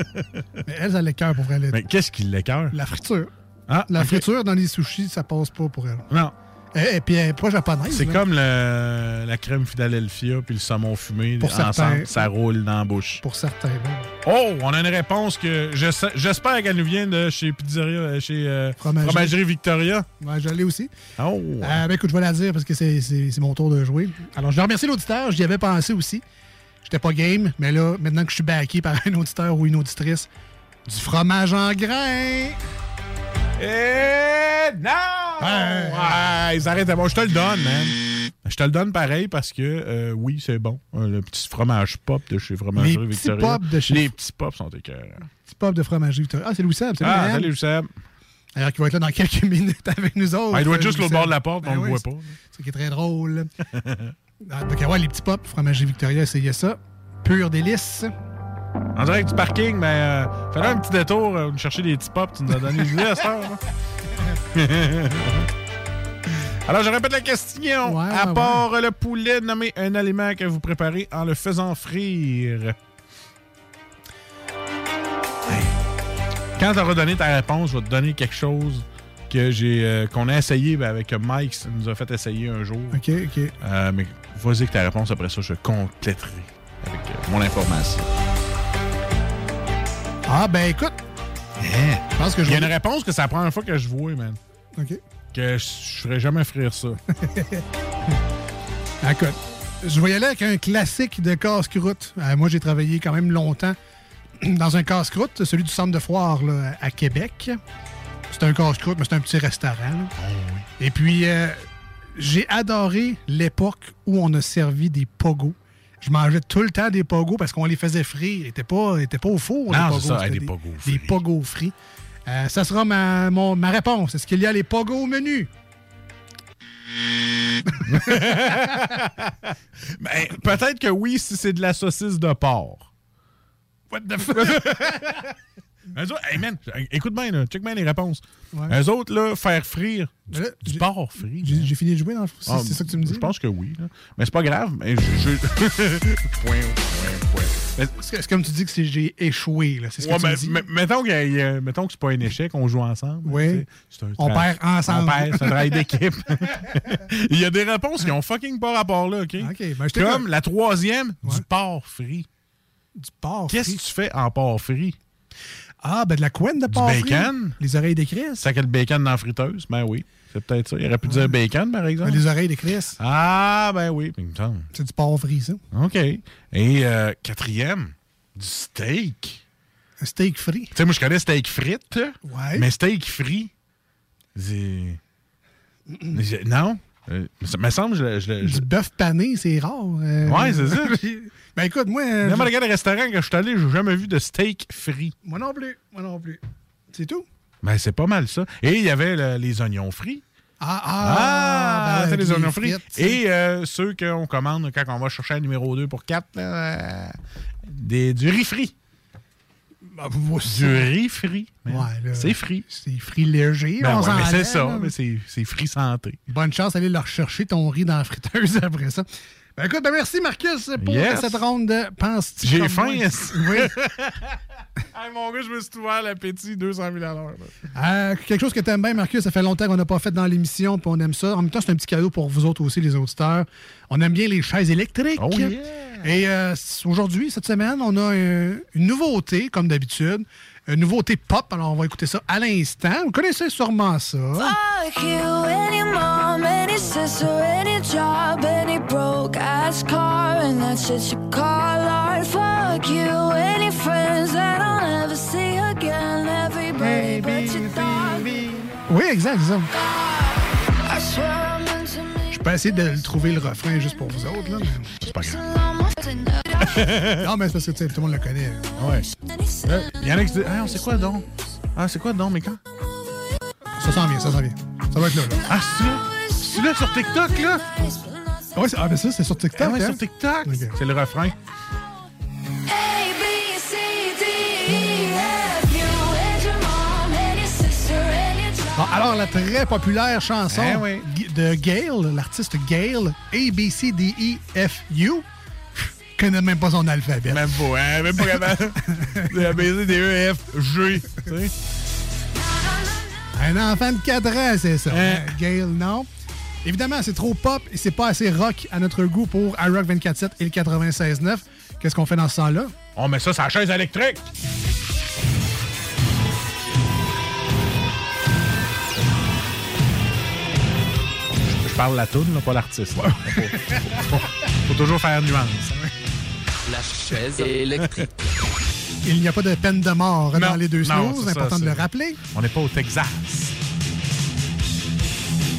Mais elle, elle l'écœure pour elle. Mais qu'est-ce qui l'écœure? La friture. Ah, La friture dans les sushis, ça passe pas pour elle. Non. Et, et puis, elle est pas japonaise. C'est là. comme le- la crème Philadelphia puis le saumon fumé Pour ensemble, certains. ça roule dans la bouche. Pour certains. Oh, on a une réponse que je sais- j'espère qu'elle nous vient de chez Pizzeria, euh, chez euh, Fromagerie. Fromagerie Victoria. Ouais, je l'ai aussi. Oh. Euh, ben, écoute, je vais la dire parce que c'est- c'est c'est mon tour de jouer. Alors, je remercie l'auditeur. J'y avais pensé aussi. J'étais pas game, mais là, maintenant que je suis backé par un auditeur ou une auditrice, du fromage en grains. Eh non! Ouais, ils arrêtent. Bon, je te le donne, man. Je te le donne pareil parce que, euh, oui, c'est bon. Euh, Le petit fromage pop de chez Fromagerie Les petits pops de chez- Les petits pops sont écœurants. Petit pop de fromagerie Victoria. Ah, c'est Louis Seb. Ah, Salut, salut, Seb. Alors, qui va être là dans quelques <laughs> minutes avec nous autres. Ah, il doit être juste Louis l'autre bord de la porte, on le oui, voit pas. Ça qui est très drôle. Ah, Donc, ouais, les petits pops, fromagerie Victoria, essayez ça. Pur délice. En direct du parking, mais euh, fais-le un petit détour, euh, chercher des petits pops, tu nous as donné l'idée à cette heure. là. <laughs> <laughs> Alors, je répète la question. à ouais, part le poulet, nommez un aliment que vous préparez en le faisant frire. Hey. Quand tu auras donné ta réponse, je vais te donner quelque chose que j'ai euh, qu'on a essayé ben, avec Mike, ça nous a fait essayer un jour. OK, OK. Euh, mais vas-y avec ta réponse, après ça, je compléterai avec euh, mon information. Ah, ben écoute. Je pense que je Il y a une réponse que c'est la première fois que je vois, man. OK. Que je je ferais jamais frire ça. <laughs> Écoute, je vais y aller avec un classique de casse-croûte. Euh, moi, j'ai travaillé quand même longtemps <clears throat> dans un casse-croûte, celui du centre de foire là, à Québec. C'est un casse-croûte, mais c'est un petit restaurant. là. Et puis, euh, j'ai adoré l'époque où on a servi des pogos. Je mangeais tout le temps des pogos parce qu'on les faisait frire. Ils n'étaient pas, ils étaient pas au four. les Ah, pogos. c'est ça, des pogos Des pogos frits. Euh, ça sera ma, mon- ma réponse. Est-ce qu'il y a les pogos au menu? <laughs> Ben, peut-être que oui, si c'est de la saucisse de porc. What the fuck? <laughs> Eux autres, hey man, écoute bien, là, check bien les réponses. Ouais. Eux autres, là, faire frire du, Là, du porc frit. J'ai j'ai fini de jouer dans le. C'est Ah, c'est ça que tu me dis? Je pense que oui. là. Mais c'est pas grave. Mais je, je- <laughs> point, point, point. C'est comme tu dis que c'est- j'ai échoué. là. C'est ce que tu me dis. mettons, y a- mettons que c'est pas un échec, on joue ensemble. Oui. C'est un On perd ensemble. On perd, c'est un travail d'équipe. <laughs> Il y a des réponses qui ont fucking pas rapport là, OK? ben. Comme la troisième, du porc frit. Du porc Qu'est-ce que tu fais en porc frit? Ah, ben de la couenne de Du porc frit. bacon? Les oreilles de Chris. Ça que le bacon dans la friteuse? Ben oui. C'est peut-être ça. Il aurait pu dire bacon, par exemple. Les oreilles de Chris. Ah, ben oui. il me semble. C'est du porc frit, ça. OK. Et euh, quatrième, du steak. Un steak frit. Tu sais, moi, je connais steak frites. Ouais. Mais steak frit, c'est- Non? Euh, ça me semble, je, je, je- Du bœuf pané, c'est rare. euh. Ouais, c'est ça. <laughs> ben écoute, moi. euh, N'importe je- quel restaurant que je suis allé, j'ai jamais vu de steak frit. Moi non plus. Moi non plus. C'est tout? Ben, c'est pas mal ça. Et il y avait le- les oignons frits. Ah, Ah, ah, ben, c'est les oignons frits. frites. Et euh, ceux qu'on commande quand on va chercher un numéro 2 pour 4, des, du riz frit. Voyez Du riz frit. Ouais, c'est frit. C'est frit léger. Ben ouais, c'est ça. là. mais c'est c'est frit santé. Bonne chance d'aller leur chercher ton riz dans la friteuse <laughs> après ça. Ben écoute, ben merci Marcus pour Yes. cette ronde de Penses-tu J'ai faim. Oui. <laughs> Hey, mon gars, je me suis ouvert l'appétit 200 000 à l'heure. Euh, quelque chose que t'aimes bien, Marcus, ça fait longtemps qu'on n'a pas fait dans l'émission, puis on aime ça. En même temps, c'est un petit cadeau pour vous autres aussi, les auditeurs. On aime bien les chaises électriques. Oh yeah! Et euh, aujourd'hui, cette semaine, on a une nouveauté, comme d'habitude. Une nouveauté pop, alors on va écouter ça à l'instant. Vous connaissez sûrement ça. Fuck you, any mom, any sister, any job, any broke ass car, and that shit you call art. Fuck you, any friends that I'll never see again, everybody but your dog. Oui, exact, ça. I swear I'm into me. Je peux essayer de trouver le refrain juste pour vous autres. Là, mais... C'est pas grave. <laughs> non, mais c'est parce que tout le monde le connaît. Ouais. Euh, Il y en a qui se disent Ah, c'est quoi donc? Ah, c'est quoi donc, mais quand Ça s'en vient, ça s'en vient. Ça va être là. là. Ah, c'est là? C'est là sur TikTok, là? Ouais, c'est- ah, mais ça, c'est sur TikTok. Ah, ouais, hein? sur TikTok Ok. C'est le refrain. E. Bon, alors, la très populaire chanson Eh oui. De Gail, l'artiste Gail, A, B, C, D, E, F, U, connais même pas son alphabet. Même pas, hein, même pas capable. <laughs> de baiser des E, F, G. Un enfant de 4 ans, c'est ça. Hein? hein, Gail, non. Évidemment, c'est trop pop et c'est pas assez rock à notre goût pour iRock 24.7 et le 96.9. Qu'est-ce qu'on fait dans ce temps-là? On met ça sur la chaise électrique. Je- parle la toune, là, pas l'artiste. là. Faut, <laughs> faut- faut toujours faire nuance. Chaise électrique. Il n'y a pas de peine de mort dans les deux non, snooze, c'est ça, important de le rappeler. On n'est pas au Texas.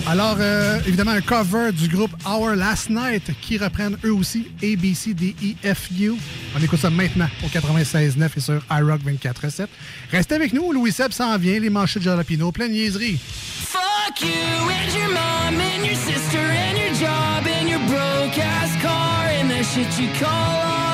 Alors, euh, évidemment, un cover du groupe Our Last Night qui reprennent eux aussi A, B, C, D, E, F, U. On écoute ça maintenant au 96.9 et sur iRock 24.7. Restez avec nous, Louis Seb s'en vient, les manchettes de jalapino, plein de niaiseries. Fuck you and your mom and your sister and your job and your broke ass car and that shit you call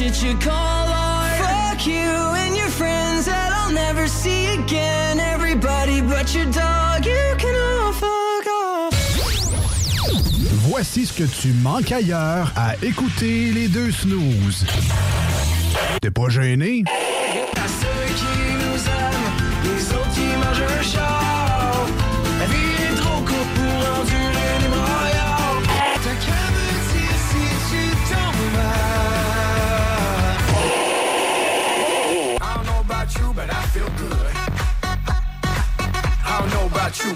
shit you call art? Fuck you and your friends that I'll never see again. Everybody but your dog, you can all fuck off. Voici ce que tu manques ailleurs à écouter les deux snooze. T'es pas gêné?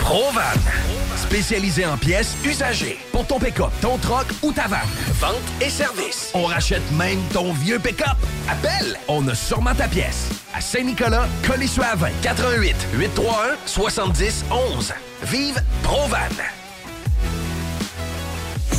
Provan, spécialisé en pièces usagées pour ton pick-up, ton troc ou ta vanne. Vente et service. On rachète même ton vieux pick-up. Appelle, on a sûrement ta pièce. À Saint-Nicolas, Colissois 20, 88 831 70 11. Vive Provan.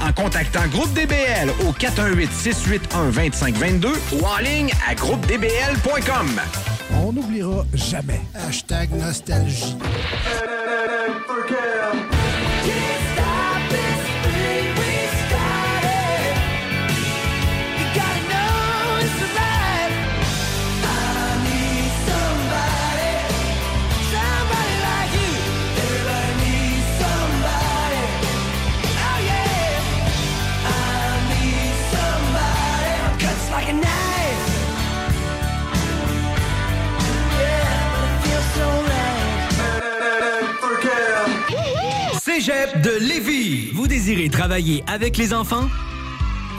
en contactant Groupe DBL au 418-681-2522 ou en ligne à groupedbl.com. On n'oubliera jamais. Hashtag nostalgie. De Lévis. Vous désirez travailler avec les enfants?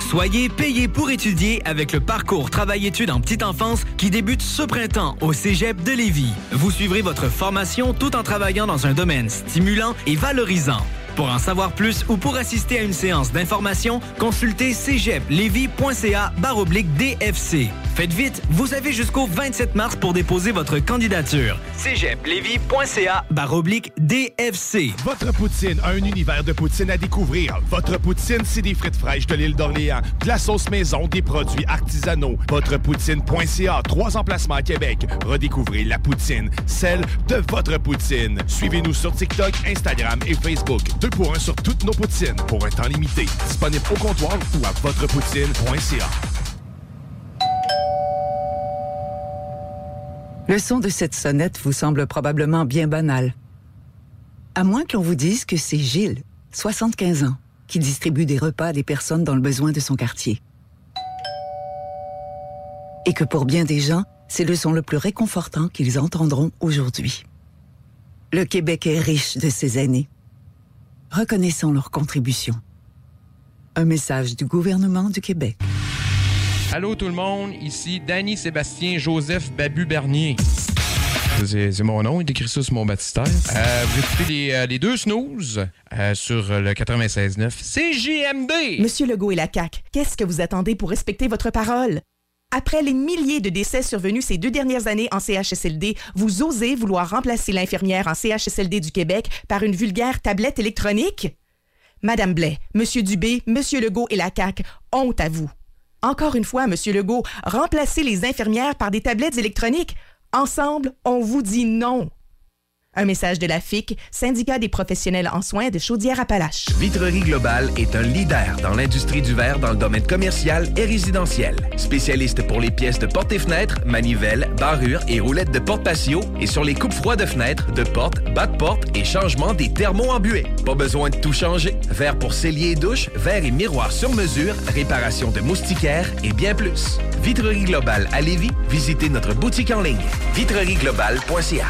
Soyez payé pour étudier avec le parcours Travail-études en petite enfance qui débute ce printemps au Cégep de Lévis. Vous suivrez votre formation tout en travaillant dans un domaine stimulant et valorisant. Pour en savoir plus ou pour assister à une séance d'information, consultez cégeplevy.ca DFC. Faites vite, vous avez jusqu'au 27 mars pour déposer votre candidature. cégeplevy.ca baroblique DFC. Votre poutine, un univers de poutine à découvrir. Votre poutine, c'est des frites fraîches de l'île d'Orléans, de la sauce maison, des produits artisanaux. Votrepoutine.ca, trois emplacements à Québec. Redécouvrez la poutine, celle de votre poutine. Suivez-nous sur TikTok, Instagram et Facebook. Deux pour un sur toutes nos poutines, pour un temps limité. Disponible au comptoir ou à votrepoutine.ca. Le son de cette sonnette vous semble probablement bien banal. À moins que l'on vous dise que c'est Gilles, 75 ans, qui distribue des repas à des personnes dans le besoin de son quartier. Et que pour bien des gens, c'est le son le plus réconfortant qu'ils entendront aujourd'hui. Le Québec est riche de ces aînés. Reconnaissons leur contribution. Un message du gouvernement du Québec. Allô tout le monde, ici Danny Sébastien Joseph Babu Bernier. C'est mon nom, il écrit ça sur mon baptistère. Euh, vous écoutez les, euh, les deux snooze euh, sur le 96.9. C'est JMD! Monsieur Legault et la CAQ, qu'est-ce que vous attendez pour respecter votre parole? Après les milliers de décès survenus ces deux dernières années en CHSLD, vous osez vouloir remplacer l'infirmière en CHSLD du Québec par une vulgaire tablette électronique? Madame Blais, Monsieur Dubé, Monsieur Legault et la CAQ, honte à vous. Encore une fois, Monsieur Legault, remplacez les infirmières par des tablettes électroniques. Ensemble, on vous dit non. Un message de la FIC, syndicat des professionnels en soins de Chaudière-Appalaches. Vitrerie Globale est un leader dans l'industrie du verre dans le domaine commercial et résidentiel. Spécialiste pour les pièces de portes et fenêtres, manivelles, barrures et roulettes de porte patio et sur les coupes froides de fenêtres, de portes, bas de porte et changement des thermos embués. Pas besoin de tout changer. Verre pour cellier et douche, verre et miroir sur mesure, réparation de moustiquaires et bien plus. Vitrerie Globale à Lévis, visitez notre boutique en ligne vitrerieglobale.ca.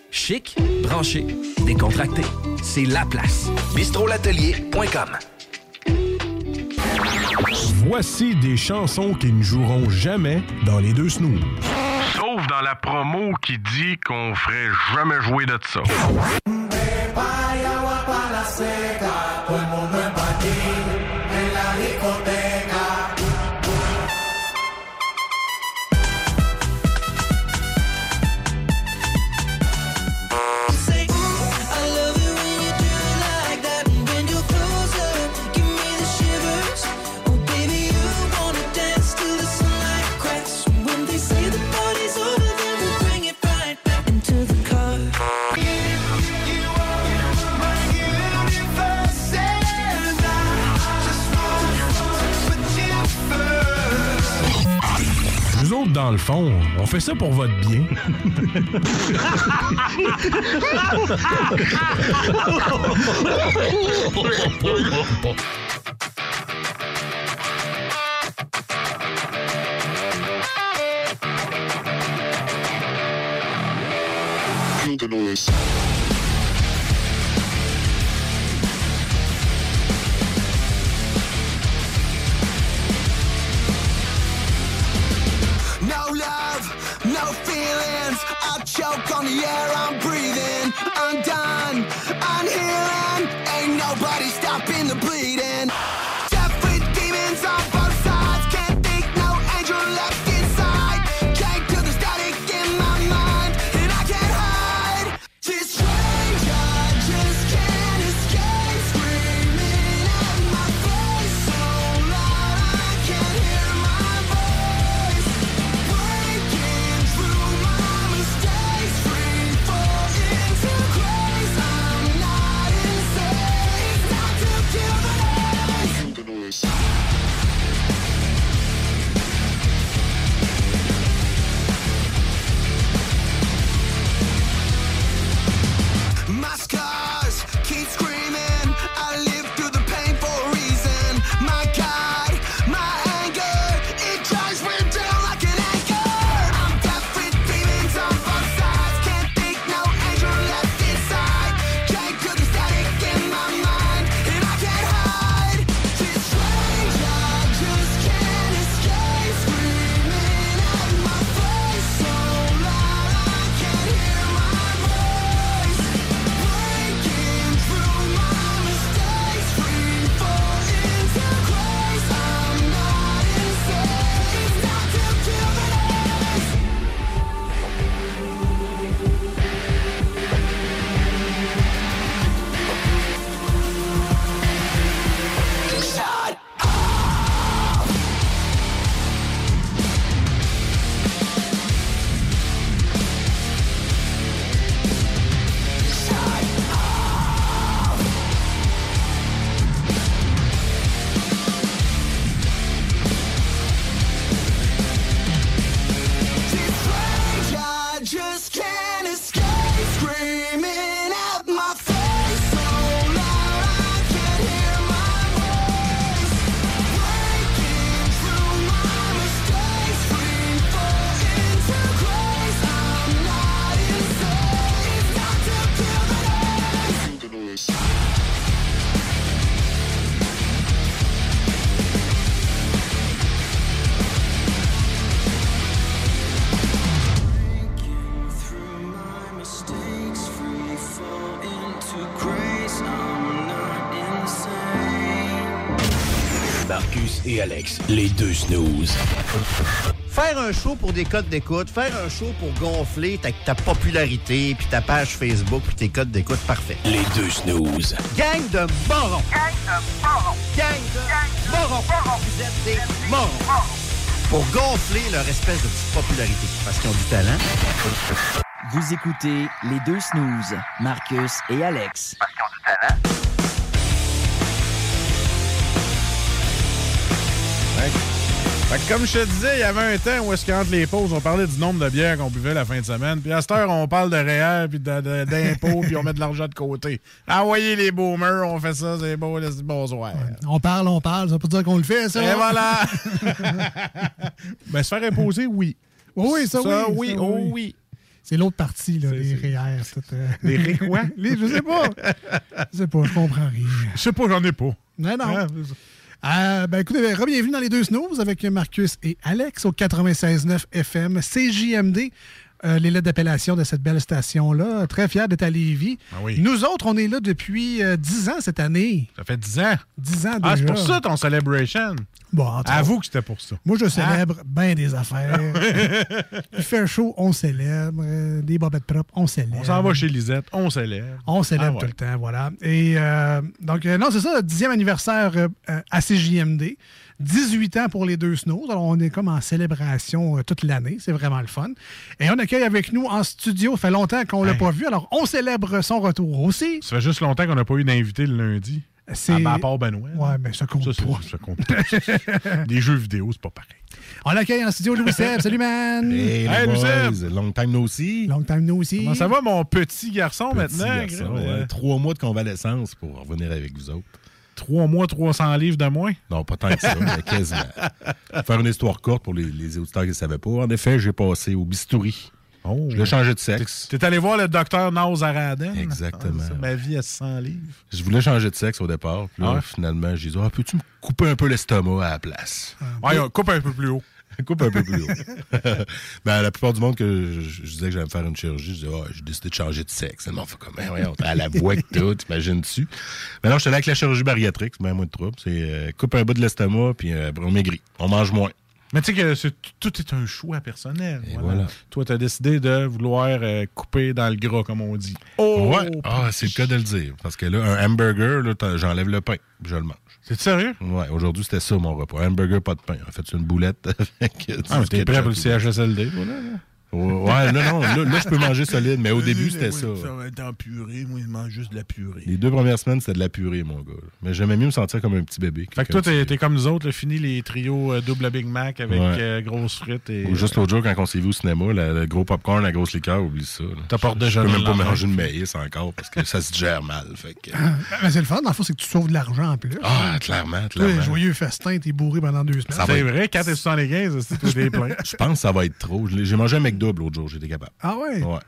Chic, branché, décontracté. C'est la place. bistrolatelier.com. Voici des chansons qui ne joueront jamais dans les deux snooze. Sauf dans la promo qui dit qu'on ferait jamais jouer de ça. Dans le fond, on fait ça pour votre bien. Les deux snooze. Faire un show pour des codes d'écoute, faire un show pour gonfler ta, ta popularité, puis ta page Facebook, puis tes codes d'écoute, parfait. Les deux snooze. Gang de morons! Gang de morons! Gang de morons! Vous êtes des morons! Pour gonfler leur espèce de petite popularité, parce qu'ils ont du talent. Vous écoutez les deux snooze, Marcus et Alex. Fait que comme je te disais, il y avait un temps où est-ce qu'entre les pauses, on parlait du nombre de bières qu'on buvait la fin de semaine. Puis à cette heure, on parle de réel, puis d'impôts, <laughs> puis on met de l'argent de côté. Envoyez les boomers, on fait ça, c'est beau, c'est bonsoir. On parle, on parle, ça veut pas dire qu'on le fait, ça. Et voilà! <laughs> ben, se faire imposer, oui. Oui, oui, ça, Ça, oui. oui, ça, oh oui. C'est l'autre partie, là, les REER. euh. <laughs> Les ré quoi? Les- je sais pas. Je sais pas, je comprends rien. Je sais pas, j'en ai pas. Non, non. Ah, Euh, ben écoutez, ben, re-bienvenue dans les deux snooze avec Marcus et Alex au 96.9 FM CJMD. Euh, les lettres d'appellation de cette belle station-là. Très fier d'être à Lévis. Ah oui. Nous autres, on est là depuis euh, 10 ans cette année. Ça fait 10 ans. 10 ans déjà. Ah, c'est pour ça ton celebration. Bon, Avoue que c'était pour ça. Moi, je Hein? célèbre bien des affaires. <laughs> Il fait chaud, on célèbre. Euh, Des bobettes propres, on célèbre. On s'en va chez Lisette, on célèbre. On célèbre Ah ouais. tout le temps, voilà. Et euh, donc, euh, non, c'est ça, le dixième anniversaire à CJMD. 18 ans pour les deux snows. Alors, on est comme en célébration euh, toute l'année. C'est vraiment le fun. Et on accueille avec nous en studio. Ça fait longtemps qu'on l'a Hey. pas vu. Alors, on célèbre son retour aussi. Ça fait juste longtemps qu'on n'a pas eu d'invité le lundi. C'est- À, à part Benoît. Ouais, mais ça compte Ça, pas. ça compte pas. <laughs> Les jeux vidéo, c'est pas pareil. On l'accueille en studio, Louis Seb. Salut, man! Hey, Hey, les Louis boys, Seb. long time no see. Long time no see. Comment ça va, mon petit garçon, Petit maintenant? garçon, Grim? ouais. Euh, Trois mois de convalescence pour revenir avec vous autres. Trois mois, 300 livres de moins? Non, pas tant que ça, mais quasiment. <laughs> Faire une histoire courte pour les, les auditeurs qui ne savaient pas. En effet, j'ai passé au bistouri. Oh. Je l'ai changé de sexe. T'es allé voir le docteur Nauzaraden? Exactement. Ah, ma vie à 100 livres. Je voulais changer de sexe au départ. Puis là, Ah finalement, j'ai dit ah, peux-tu me couper un peu l'estomac à la place? Ouais, coupe un peu plus haut. <laughs> coupe un peu plus haut. <laughs> ben, la plupart du monde que je, je disais que j'allais me faire une chirurgie, je disais, ah, j'ai décidé de changer de sexe. Le monde fait comme, Ben, voyons, t'as la voix que tout, t'imagines-tu? Mais non, je suis allé avec la chirurgie bariatrique, c'est bien moins de trouble. C'est euh, coupe un bout de l'estomac, puis euh, on maigrit. On mange moins. Mais tu sais que tout est un choix personnel. Voilà. voilà. Toi, tu as décidé de vouloir euh, couper dans le gras, comme on dit. Oh! ouais. Ah, c'est le cas de le dire. Parce que là, un hamburger, j'enlève le pain, puis je le mange. C'est sérieux? Ouais, aujourd'hui, c'était ça mon repas. Un hamburger, pas de pain. En fait, c'est une boulette <laughs> avec. Ah, mais t'es prêt pour le CHSLD, voilà. Ouais, ouais, non, non, là, là, je peux manger solide, mais au début, c'était ça. Ça va être en purée. Moi, je mange juste de la purée. Les deux premières semaines, c'était de la purée, mon gars. Mais j'aimais mieux me sentir comme un petit bébé. Fait que toi, t'es t'es comme nous autres, là, fini les trios euh, double Big Mac avec Ouais. euh, grosses frites et. Ou juste l'autre jour, quand on s'est vu au cinéma, la- le gros popcorn, la grosse liqueur, oublie ça. T'apportes déjà Je peux le même pas manger de maïs encore parce que ça se gère mal. Fait que... Mais c'est le fun, dans le fond, c'est que tu sauves de l'argent en plus. Ah, clairement, clairement. joyeux festin, t'es bourré pendant deux semaines. C'est être- vrai, 4,75, c'est tout plein. <laughs> Je pense que ça va être trop. J'ai mangé un McDo l'autre jour, j'étais capable. Ah ouais? Ouais.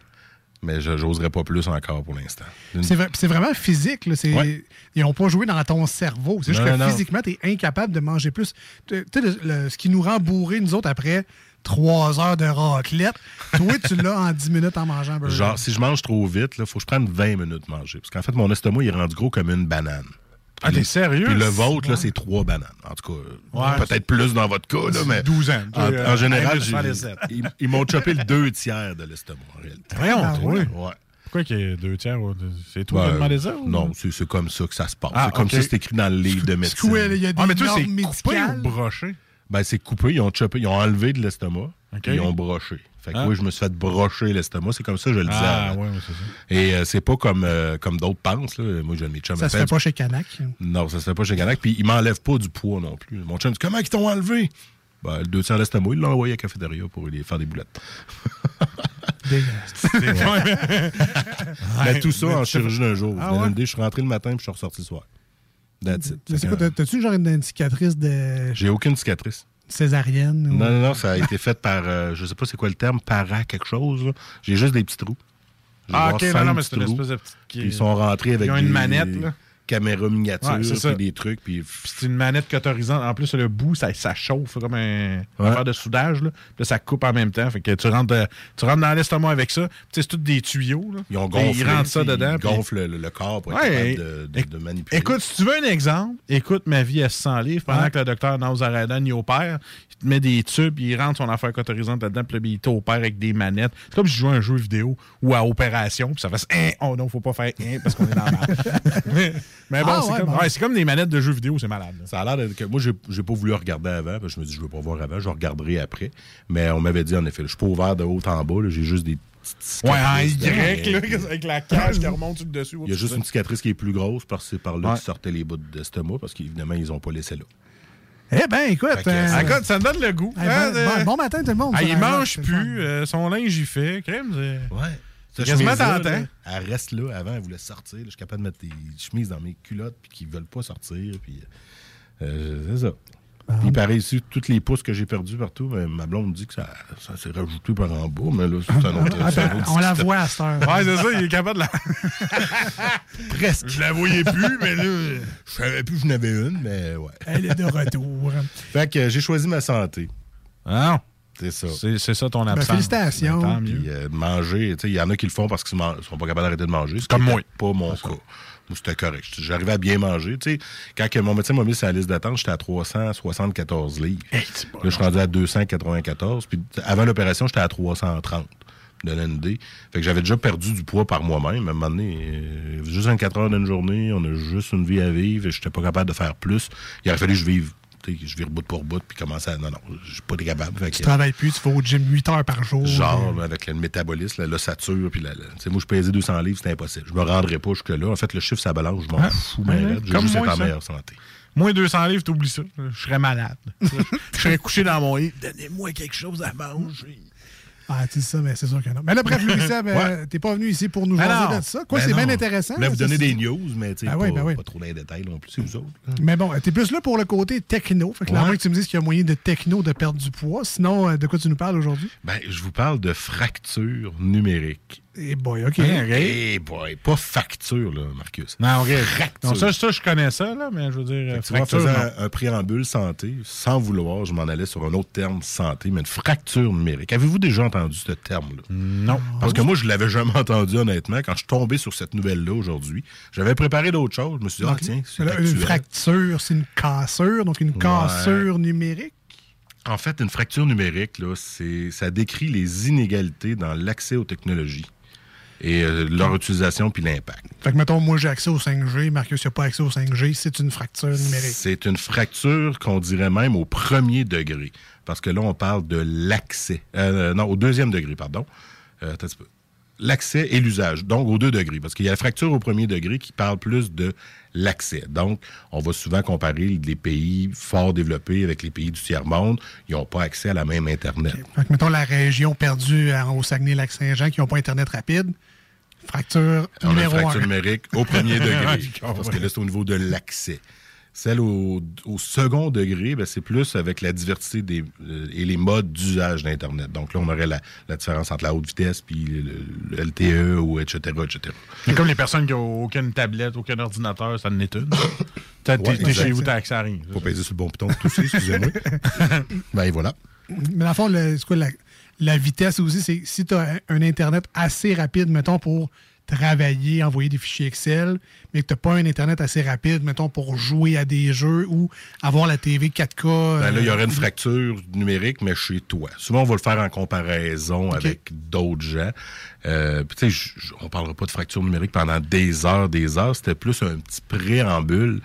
Mais je j'oserais pas plus encore pour l'instant. Une- C'est vrai- c'est vraiment physique. Là. Ouais. Ils n'ont pas joué dans ton cerveau. C'est juste que non. physiquement, tu es incapable de manger plus. Tu sais, ce qui nous rend bourrés, nous autres, après trois heures de raclette, toi, tu l'as en 10 minutes en mangeant un burger. Genre, si je mange trop vite, il faut que je prenne 20 minutes de manger. Parce qu'en fait, mon estomac, il est rendu gros comme une banane. Ah, t'es Puis- sérieux? Puis le vôtre, là, c'est trois bananes. En tout cas, Ouais. peut-être plus dans votre cas, là, mais. 12 ans. En, Toi, en euh, général, ils, ils m'ont chopé le deux tiers de l'estomac, en réalité. Voyons, Ah, toi. ouais? Pourquoi qu'il y a deux tiers? C'est toi qui Ben, demandé ça? ou- Non, c'est comme ça que ça se passe. Ah, c'est comme ok. ça c'est écrit dans le livre de médecine. Il y a des Ah, mais toi, c'est coupé ou broché? Ben, c'est coupé, ils ont chopé, ils ont enlevé de l'estomac, Ils ont broché. Fait que Ah. oui, je me suis fait brocher l'estomac, c'est comme ça que je le disais. Ah, ouais, ouais, c'est ça. Et euh, c'est pas comme, euh, comme d'autres pensent. Là. Moi, j'ai mes chums Ça se fait pas chez Canac. Non, ça se fait pas chez Canac. Puis ils m'enlèvent pas du poids non plus. Mon chum dit Comment ils t'ont enlevé? Ben, Le deux tiers d'estomac, il l'a envoyé à la cafétéria pour aller faire des boulettes. <laughs> Dégueulasse. Mais tout ça en chirurgie d'un jour. Ah je suis rentré le matin puis je suis ressorti le soir. That's it. Mais c'est Fait quoi, t'as-tu genre une, une cicatrice de J'ai aucune cicatrice. Césarienne? ou- Non, non, non, ça a été fait par, euh, je sais pas c'est quoi le terme, para quelque chose. J'ai juste des petits trous. Ah, ok, non, non, mais c'est une espèce de petite. Ils sont rentrés avec Ils ont une des- manette, là. C'est ça. puis des trucs. Puis c'est une manette cotorisante. En plus, le bout, ça, ça chauffe comme un Ouais. affaire de soudage. Là. Puis ça coupe en même temps. Fait que tu rentres, euh, tu rentres dans l'estomac avec ça. C'est tous des tuyaux. Là. ils ont gonflé. Ils rentrent ça dedans. Ils puis- gonflent le, le corps pour être Ouais, capable de, de- de manipuler. Écoute, si tu veux un exemple, écoute Ma vie à 100 livres. Pendant Ouais. que le docteur Nauzaradan y opère, met des tubes, il rentre son affaire cotorisante là-dedans, puis là, il t'opère avec des manettes. C'est comme si je jouais à un jeu vidéo ou à opération, puis ça fait hein, oh non, faut pas faire hein, parce qu'on est dans la. <laughs> Mais bon, Ah, c'est ouais, comme, bon. ouais, c'est comme des manettes de jeux vidéo, c'est malade. là. Ça a l'air que moi, j'ai pas voulu regarder avant, parce que je me dis, je veux pas voir avant, je regarderai après. Mais on m'avait dit, en effet, je suis pas ouvert de haut en bas, j'ai juste des petites Ouais, en Y, là, avec la cage qui remonte dessus. Il y a juste une cicatrice qui est plus grosse, parce que c'est par là Ouais. qu'ils sortaient les bouts d'estomac, parce qu'évidemment, ils ont pas laissé là. Eh ben, écoute. Euh, ça- Écoute, ça me donne le goût. hein, ben, de- bon, bon matin, tout le monde. Ah, il mange plus, euh, son linge il fait. Crème, c'est. Ouais. Quasiment là, Elle reste là. Avant, elle voulait sortir. là. Je suis capable de mettre des chemises dans mes culottes puis qui veulent pas sortir. Puis, euh, c'est ça. Puis pareil ici, toutes les pouces que j'ai perdus partout, ben, ma blonde dit que ça, ça s'est rajouté par en bas, mais là, c'est un autre. Ah, un ben, autre on la voit à cette heure. Ouais, c'est ça, il est capable de la. <laughs> Presque. Je la voyais plus, mais là. Je savais plus que j'en avais une, mais ouais. Elle est de retour. <laughs> Fait que euh, j'ai choisi ma santé. Ah, C'est ça. c'est ça ton Ben, absence. félicitations. Ben. Puis euh, manger, tu sais, il y en a qui le font parce qu'ils ne sont pas capables d'arrêter de manger. C'est Comme moi. Pas mon cas. C'était correct. J'arrivais à bien manger. Tu sais, quand mon médecin m'a mis sur la liste d'attente, j'étais à 374 livres. là, je suis rendu à 294. Puis avant l'opération, j'étais à 330. Donner une idée. Fait que j'avais déjà perdu du poids par moi-même. À un moment donné, euh, juste 24 heures d'une journée, on a juste une vie à vivre et j'étais pas capable de faire plus. Il aurait fallu que je vive. Je vire bout pour bout puis commencer à. Non, non, je suis pas capable. Fait Tu que- travailles plus, tu vas au gym 8 heures par jour. Genre, là, avec le métabolisme, la- l'ossature, puis la, la- tu sais, moi, je pesais 200 livres, c'était impossible. Je me rendrais pas jusque-là. En fait, le chiffre, ça balance, je m'en Ah, fous, mais. J'ai comme juste être en meilleure santé. Moins 200 livres, t'oublies ça. Je serais malade. <laughs> je serais couché dans mon lit. Donnez-moi quelque chose à manger. Ah, tu dis ça, mais c'est sûr que non. Mais là, bref, Louis <laughs> Seb, euh, Ouais. t'es pas venu ici pour nous Ben jaser de ça. Quoi, Ben c'est bien intéressant. Je voulais vous donner des news, mais tu sais, Ben pas, oui, ben oui. pas trop dans les détails non plus, c'est vous autres. là. Mais bon, t'es plus là pour le côté techno. Fait que là, moins que tu me dises qu'il y a moyen de techno de perdre du poids. Sinon, euh, de quoi tu nous parles aujourd'hui? Ben, je vous parle de fracture numérique. Eh boy, OK. Eh boy, pas facture, là, Marcus. Non, OK. Non, ça, ça, je connais ça, là, mais je veux dire. Fracture, faisant un, un préambule santé, sans vouloir, je m'en allais sur un autre terme santé, mais une fracture numérique. Avez-vous déjà entendu ce terme-là? Non. Parce que moi, je l'avais jamais entendu, honnêtement. Quand je suis tombé sur cette nouvelle-là aujourd'hui, j'avais préparé d'autres choses. Je me suis dit, ah, tiens, c'est une actuel. fracture, c'est une cassure, donc une cassure numérique? En fait, une fracture numérique, là, c'est, ça décrit les inégalités dans l'accès aux technologies et euh, leur utilisation puis l'impact. Fait que, mettons, moi, j'ai accès au 5G, Marcus n'a pas accès au 5G, c'est une fracture numérique. C'est une fracture qu'on dirait même au premier degré. Parce que là, on parle de l'accès. Euh, non, au deuxième degré, pardon. Euh, attends un petit peu. L'accès et l'usage. Donc, au deux degrés. Parce qu'il y a la fracture au premier degré qui parle plus de l'accès. Donc, on va souvent comparer les pays fort développés avec les pays du tiers-monde. Ils n'ont pas accès à la même Internet. Que, mettons, la région perdue euh, au Saguenay-Lac-Saint-Jean qui n'ont pas Internet rapide, fracture On a une numéro fracture numérique au premier <laughs> degré. Parce que là, c'est au niveau de l'accès. Celle au, au second degré, ben, c'est plus avec la diversité des, euh, et les modes d'usage d'Internet. Donc là, on aurait la, la différence entre la haute vitesse puis le, le LTE ou etc. etc. C'est comme les personnes qui n'ont aucune tablette, aucun ordinateur, ça n'est une. <laughs> T'es Ouais, t'es chez vous, t'as accès à rien. Faut peser sur le bon bouton tout aussi, excusez-moi. <laughs> ben et voilà. Mais dans le fond, le- c'est quoi, la, la vitesse aussi, c'est si tu as un Internet assez rapide, mettons, pour travailler, envoyer des fichiers Excel, mais que tu n'as pas un Internet assez rapide, mettons, pour jouer à des jeux ou avoir la TV 4K. Ben là, il y aurait une euh, fracture numérique, mais chez toi. Souvent, on va le faire en comparaison avec d'autres gens. Euh, puis, tu sais, on parlera pas de fracture numérique pendant des heures, des heures. C'était plus un petit préambule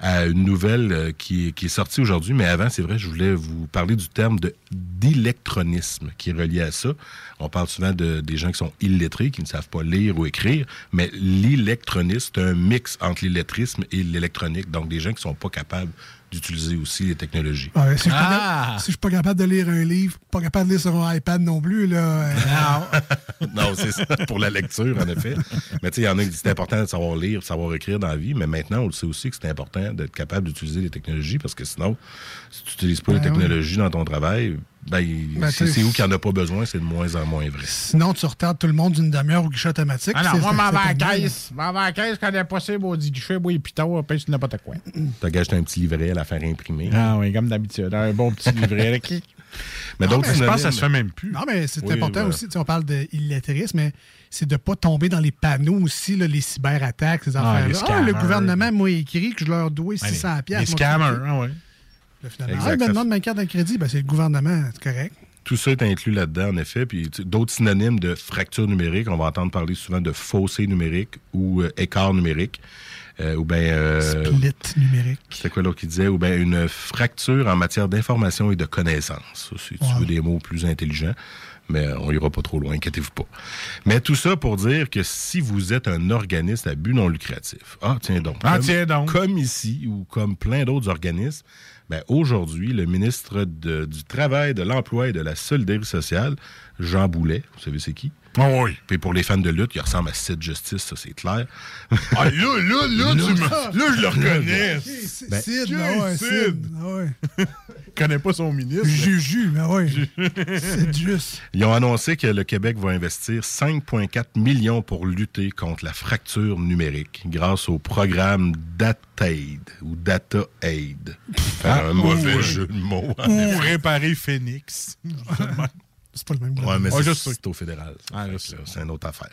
à une nouvelle euh, qui, est- sortie aujourd'hui. Mais avant, c'est vrai, je voulais vous parler du terme d'électronisme qui est relié à ça. On parle souvent de, des gens qui sont illettrés, qui ne savent pas lire ou écrire, mais l'électronisme, c'est un mix entre l'illettrisme et l'électronique. Donc, des gens qui sont pas capables d'utiliser aussi les technologies. Ouais, si, je suis pas Ah! capable- si je suis pas capable de lire un livre, pas capable de lire sur un iPad non plus, là. euh, <laughs> non, c'est ça, pour la lecture, en effet. Mais tu sais, il y en a qui disent que c'est important de savoir lire, de savoir écrire dans la vie, mais maintenant, on le sait aussi que c'est important d'être capable d'utiliser les technologies parce que sinon, si tu n'utilises pas les Ben oui. technologies dans ton travail, ben, Ben, c'est où qu'il n'y en a pas besoin, c'est de moins en moins vrai. Sinon, tu retardes tout le monde d'une demi-heure au guichet automatique. Ah non, c'est- moi, m'en vais à c'est la caisse. M'en vais à la caisse, quand est possible, on dit guichet, et piton, pèse n'importe quoi. T'as gagné un petit livret à la faire imprimer. Ah oui, comme d'habitude. Un bon petit livret avec. Mais Non, d'autres mais je pense que ça se fait même plus. Non, mais c'est Oui, important aussi. Tu sais, on parle d'illettrisme, mais c'est de ne pas tomber dans les panneaux aussi, là, les cyberattaques, ces Ah, affaires-là. Ah, le gouvernement m'a écrit que je leur dois 600 les piastres. scammers, ah Finalement, Exact, ah, il me ça demande ma carte de crédit. Ben, c'est le gouvernement, c'est correct. Tout ça est inclus là-dedans, en effet. Puis d'autres synonymes de fracture numérique, on va entendre parler souvent de fossé numérique ou euh, écart numérique. euh, ou bien. euh, Split numérique. C'était quoi l'autre qui disait? Ou bien une fracture en matière d'information et de connaissance. Si tu veux des mots plus intelligents. Mais on ira pas trop loin, inquiétez-vous pas. Mais tout ça pour dire que si vous êtes un organisme à but non lucratif, ah tiens donc, Ah, comme, tiens donc. comme ici ou comme plein d'autres organismes, ben aujourd'hui, le ministre de- du Travail, de l'Emploi et de la Solidarité sociale, Jean Boulet, vous savez c'est qui? Ah oui. Puis pour les fans de lutte, il ressemble à Sid Justice, ça c'est clair. <laughs> Ah, là, là, là, tu me- là, je le reconnais. Ben, Sid, ah ouais, Sid. ah ouais. Je connais pas son ministre. Juju, mais ouais. C'est juste. Ils ont annoncé que le Québec va investir 5,4 millions pour lutter contre la fracture numérique grâce au programme DataAid ou Data Aid. Ah, un mauvais ou- jeu de mots. Ou réparer Phoenix. <laughs> C'est pas le même Ouais, mais Ah, c'est- au fédéral. Ah, C'est une autre affaire.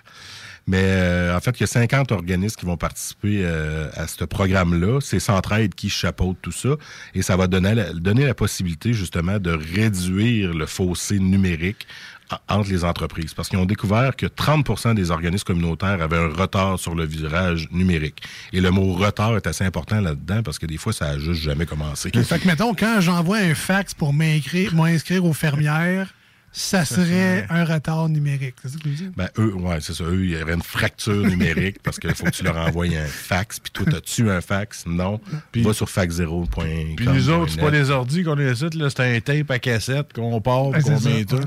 Mais euh, en fait, il y a 50 organismes qui vont participer euh, à ce programme-là. C'est Centraide qui chapeaute tout ça. Et ça va donner la, possibilité, justement, de réduire le fossé numérique en- entre les entreprises. Parce qu'ils ont découvert que 30% des organismes communautaires avaient un retard sur le virage numérique. Et le mot retard est assez important là-dedans parce que des fois, ça a juste jamais commencé. Fait que, mettons, quand j'envoie un fax pour m'inscrire aux fermières, ça serait un retard numérique. C'est ça que veux dire? Ben, eux, ouais, c'est ça. Eux, il y aurait une fracture numérique parce qu'il faut que tu leur envoies un fax. Puis toi, t'as-tu un fax? Non. Puis va sur fax0.com. Puis nous autres, c'est pas des ordis qu'on les là, c'est un tape à cassette qu'on part, qu'on met tout.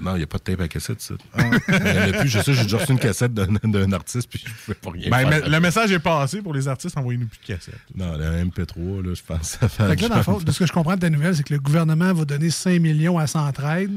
Non, il n'y a pas de tape à cassette, ça. Il y en a plus. Je sais, j'ai déjà reçu une cassette d'un d'un artiste, puis je ne pouvais pas rien Ben, faire. mais le message est passé pour les artistes, envoyez-nous plus de cassettes. Non, le MP3, là, je pense que ça fait... Fait que là, dans le fond, de ce que je comprends de ta nouvelle, c'est que le gouvernement va donner 5 millions à Centraide.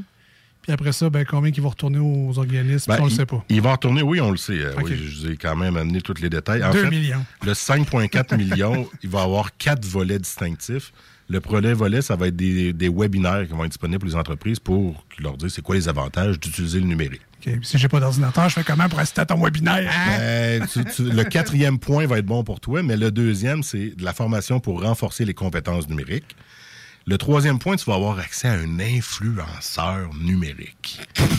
Puis après ça, ben, combien qui vont retourner aux organismes, Ben, on le il- sait pas. Il va retourner, oui, on le sait. Euh. Oui, je vous ai quand même amené tous les détails. En Deux fait, millions. Le 5,4 millions, il va avoir quatre volets distinctifs. Le premier volet, ça va être des, des webinaires qui vont être disponibles pour les entreprises pour leur dire c'est quoi les avantages d'utiliser le numérique. Si j'ai pas d'ordinateur, je fais comment pour assister à ton webinaire? Ben, tu- tu- le quatrième point va être bon pour toi, mais le deuxième, c'est de la formation pour renforcer les compétences numériques. Le troisième point, tu vas avoir accès à un influenceur numérique. <laughs>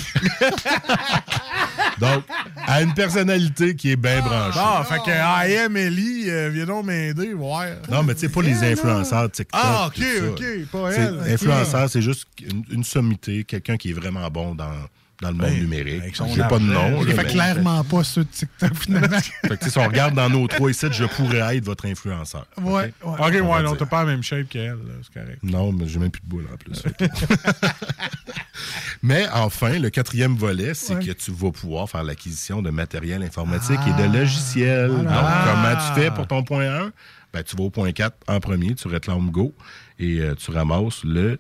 Donc, à une personnalité qui est bien branchée. Ah, fait que I am Ellie, euh, viens donc m'aider, ouais. Non, mais tu sais, pas les influenceurs TikTok. Ah, ok, tout ça. ok, pas elle. ok. Influenceur, c'est juste une, une sommité, quelqu'un qui est vraiment bon dans, dans le monde Ben, numérique. J'ai pas de nom. Fait mais- clairement pas ceux de TikTok, finalement. <laughs> Fait que, si on regarde dans nos trois ici, je pourrais être votre influenceur. Ouais, ouais. Ok, On va ouais, non, t'as pas la même shape qu'elle, c'est correct. Non, mais j'ai même plus de boule en plus. Mais enfin, le quatrième volet, c'est Ouais. que tu vas pouvoir faire l'acquisition de matériel informatique et de Ah, logiciels. voilà. Donc, comment tu fais pour ton point 1? Ben, tu vas au point 4 en premier, tu réclames Go et euh, tu ramasses le,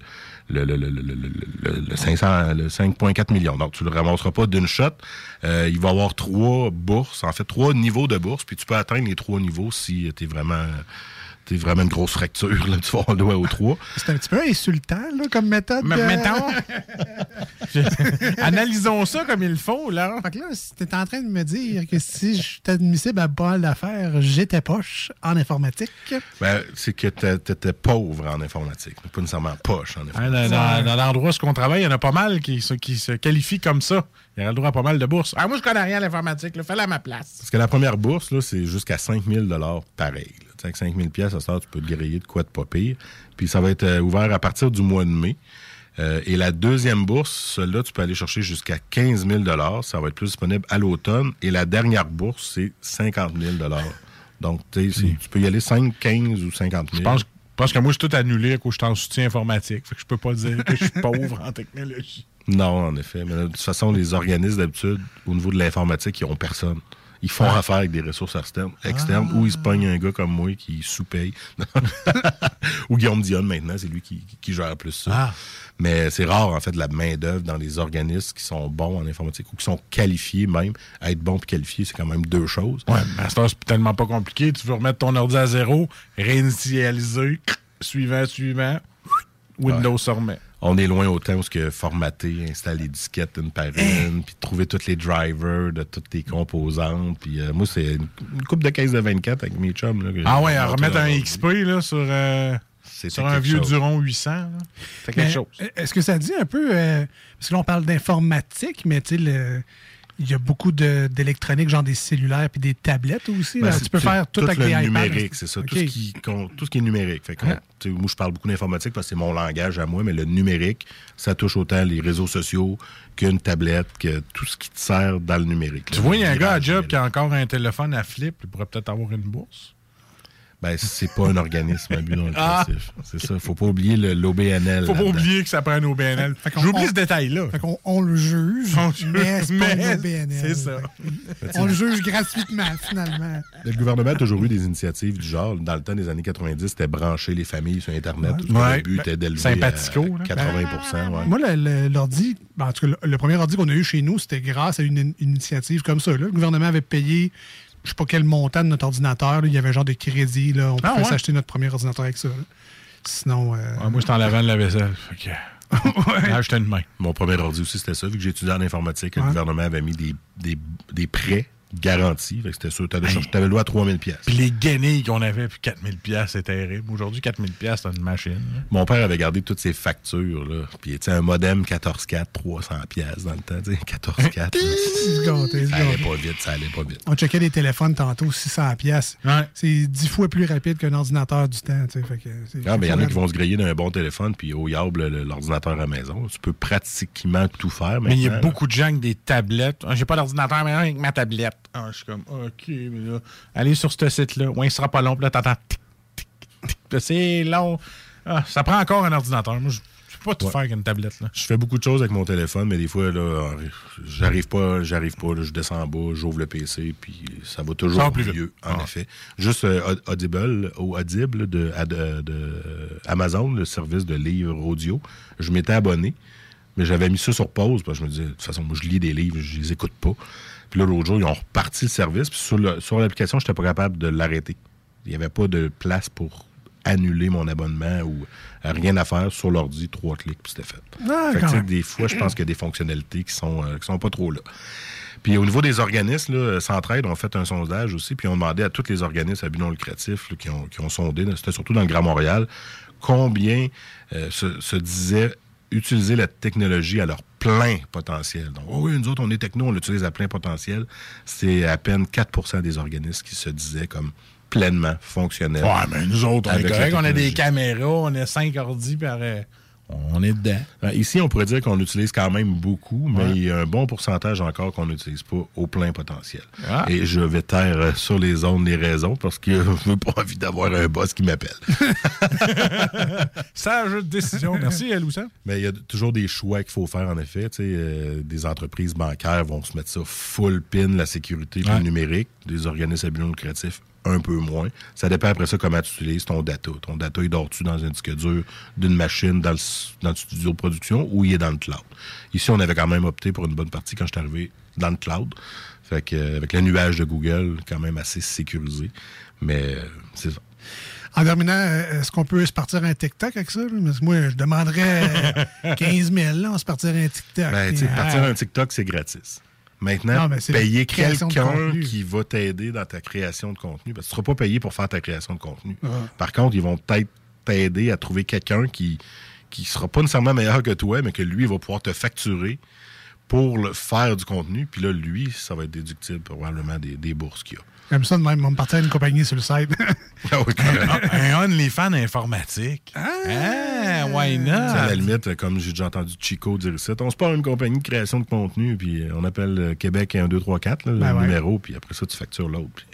le, le, le, le, le, le- le 500 le 5,4 millions. Donc, tu le ramasseras pas d'une shot. Euh, il va y avoir trois bourses, en fait, trois niveaux de bourse, puis tu peux atteindre les trois niveaux si tu es vraiment... T'es vraiment une grosse fracture, là, tu vas le doigt aux trois. C'est un petit peu insultant, là, comme méthode. Mais de- mettons. <laughs> Analysons ça comme il faut, là. Fait que là, si t'es en train de me dire que si je suis admissible à pas mal d'affaires, j'étais poche en informatique. Ben, c'est que t'étais pauvre en informatique, pas nécessairement poche en Hein, informatique. dans dans- dans l'endroit où on travaille, il y en a pas mal qui, se- qui se qualifient comme ça. Il y aurait le droit à pas mal de bourses. Ah, moi, je connais rien à l'informatique, là. Fais-le à ma place. Parce que la première bourse, là, c'est jusqu'à 5000 pareil. là. Avec 5000 pièces, à ça, tu peux te griller de quoi de pas pire. Puis ça va être euh, ouvert à partir du mois de mai. Euh, et la deuxième bourse, celle-là, tu peux aller chercher jusqu'à 15 000 Ça va être plus disponible à l'automne. Et la dernière bourse, c'est 50 000 Donc, tu sais, c'est- tu peux y aller 5, 15 ou 50 000 Je pense, Parce que moi, je suis tout annulé à cause je suis en soutien informatique. Fait que je peux pas dire que je suis pauvre en technologie. Non, en effet. Mais de toute façon, les organismes, d'habitude, au niveau de l'informatique, ils n'ont personne. Ils font Ah. affaire avec des ressources externes, externes ou ils se pognent un gars comme moi qui sous-paye. <laughs> ou Guillaume Dionne, maintenant, c'est lui qui, qui gère plus ça. Ah. Mais c'est rare, en fait, la main-d'œuvre dans les organismes qui sont bons en informatique ou qui sont qualifiés même. Être bon et qualifié, c'est quand même deux choses. Ouais, temps, c'est tellement pas compliqué. Tu veux remettre ton ordi à zéro, réinitialiser, suivant, suivant, Windows se remet. On est loin autant où ce que formater, installer les disquettes une par une, puis trouver tous les drivers de toutes les composantes. Puis euh, moi, c'est une, une coupe de caisse de 24 avec mes chums. Là, que Ah ouais, à remettre un. XP là, sur, euh, sur un vieux chose. Duron 800. là. C'est quelque chose. Est-ce que ça dit un peu. euh, parce que là, on parle d'informatique, mais tu sais, le- il y a beaucoup de- d'électronique, genre des cellulaires puis des tablettes aussi. Ben, là. tu peux faire tout, avec le des numérique, c'est ça. Tout, ce qui, tout ce qui est numérique. Fait que, moi, je parle beaucoup d'informatique parce que c'est mon langage à moi, mais le numérique, ça touche autant les réseaux sociaux qu'une tablette, que tout ce qui te sert dans le numérique. Tu là. vois, il y a un gars à job qui a encore un téléphone à flip, il pourrait peut-être avoir une bourse. Ben, c'est pas un organisme à but non Ah. lucratif. C'est ça. Faut pas oublier le- l'OBNL. Faut pas oublier que ça prend un OBNL. J'oublie ce détail-là. Fait qu'on on le juge, mais c'est pas OBNL. c'est ça. On le juge gratuitement, finalement. Le gouvernement a toujours eu des initiatives du genre. Dans le temps des années 90, c'était brancher les familles sur Internet. Tout Ouais. Le but Ben, était d'élever sympathico, à là. 80 ouais. Moi, l'ordi, ben, en tout cas, le, le premier ordi qu'on a eu chez nous, c'était grâce à une, in- initiative comme ça. là. Le gouvernement avait payé, je sais pas quel montant de notre ordinateur. là. Il y avait un genre de crédit. Là. On Ah, pouvait ouais? s'acheter notre premier ordinateur avec ça. là. Sinon. euh, Ah, moi, j'étais en lavant de la vaisselle. <laughs> Là, j'étais une main. Mon premier ordi aussi, c'était ça. Vu que j'étudiais en informatique, le gouvernement avait mis des, des, des prêts Fait que c'était sûr. Tu avais le droit à 3000 pièces. Puis les guenilles qu'on avait, puis 4000 pièces, c'est terrible. Aujourd'hui, 4000 pièces, c'est une machine. là. Mon père avait gardé toutes ses factures. Là. Puis, tu sais, un modem 14.4, 300 pièces dans le temps. tu sais, 14.4. se gâter, se ça allait pas vite, ça allait pas vite. On checkait des téléphones tantôt, 600 pièces. C'est 10 fois plus rapide qu'un ordinateur du temps. tu sais, fait que c'est- Ah, mais il y en a qui vont se griller d'un bon téléphone, puis au yable le- l'ordinateur à la maison. Tu peux pratiquement tout faire. Mais il y a beaucoup de gens avec des tablettes. Ah, J'ai pas d'ordinateur, mais avec ma tablette. Ah, je suis comme, OK, mais là, allez sur ce site-là. Ouais, il sera pas long. Puis là, t'entends tic, tic, tic. Là, C'est long. Ah, ça prend encore un ordinateur. Moi, je peux pas tout Ouais. faire avec une tablette. Là. Je fais beaucoup de choses avec mon téléphone, mais des fois, là, j'arrive pas, j'arrive pas, là, je descends en bas, j'ouvre le PC, puis ça va toujours plus mieux, en effet. Juste euh, Aud- Audible, ou Audible de, euh, de, euh, Amazon, le service de livres audio, je m'étais abonné, mais j'avais mis ça sur pause, parce que je me disais, de toute façon, moi, je lis des livres, je les écoute pas. Puis là, l'autre jour, ils ont reparti le service, puis sur le- sur l'application, j'étais pas capable de l'arrêter. Il n'y avait pas de place pour annuler mon abonnement ou euh, rien à faire sur l'ordi, trois clics, puis c'était fait. Ah, Fait que, des fois, je pense qu'il y a des fonctionnalités qui sont, euh, qui sont pas trop là. Puis au niveau des organismes, là, Centraide ont fait un sondage aussi, puis ont demandé à tous les organismes à but non lucratif là, qui, ont, qui ont sondé, c'était surtout dans le Grand Montréal, combien euh, se, se disaient utiliser la technologie à leur plein potentiel. Donc, oh oui, nous autres, on est techno, on l'utilise à plein potentiel. C'est à peine 4% des organismes qui se disaient comme pleinement fonctionnels. Ouais, mais nous autres, on est correct. On a des caméras, on a cinq ordi, euh, on est dedans. Euh, Ici, on pourrait dire qu'on utilise quand même beaucoup, mais Ouais. il y a un bon pourcentage encore qu'on n'utilise pas au plein potentiel. Ah. Et je vais taire euh, sur les ondes les raisons parce que je n'ai pas envie d'avoir un boss qui m'appelle. <laughs> Sage décision. Merci, Loussa. Mais il y a toujours des choix qu'il faut faire, en effet. Tu sais, euh, des entreprises bancaires vont se mettre ça full pin, la sécurité, Ouais. le numérique. Des organismes à but non lucratif, un peu moins. Ça dépend après ça comment tu utilises ton data. Ton data, il dort-tu dans un disque dur d'une machine dans le, dans le studio de production ou il est dans le cloud? Ici, on avait quand même opté pour une bonne partie quand je suis arrivé dans le cloud. Fait que, euh, avec le nuage de Google, quand même assez sécurisé. Mais euh, c'est ça. En terminant, euh, est-ce qu'on peut se partir un TikTok avec ça? Parce que moi, je demanderais euh, <laughs> 15 000, là, on se partirait un TikTok. Ben, Puis, partir ah, un TikTok, c'est gratis. Maintenant, Non, payer quelqu'un qui va t'aider dans ta création de contenu, parce que tu ne seras pas payé pour faire ta création de contenu. Ah. Par contre, ils vont peut-être t'aider à trouver quelqu'un qui qui sera pas nécessairement meilleur que toi, mais que lui va pouvoir te facturer pour le faire du contenu. Puis là, lui, ça va être déductible probablement des, des bourses qu'il y a. Comme ça, de même, on me partir à une compagnie sur le site. <laughs> Ah oui, carrément. un OnlyFans informatique. Ah, why not? À la limite, comme j'ai déjà entendu Chico dire ça, on se part une compagnie de création de contenu, puis on appelle euh, Québec 1, 2, 3, 4, là, Ben le ouais. numéro, puis après ça, tu factures l'autre.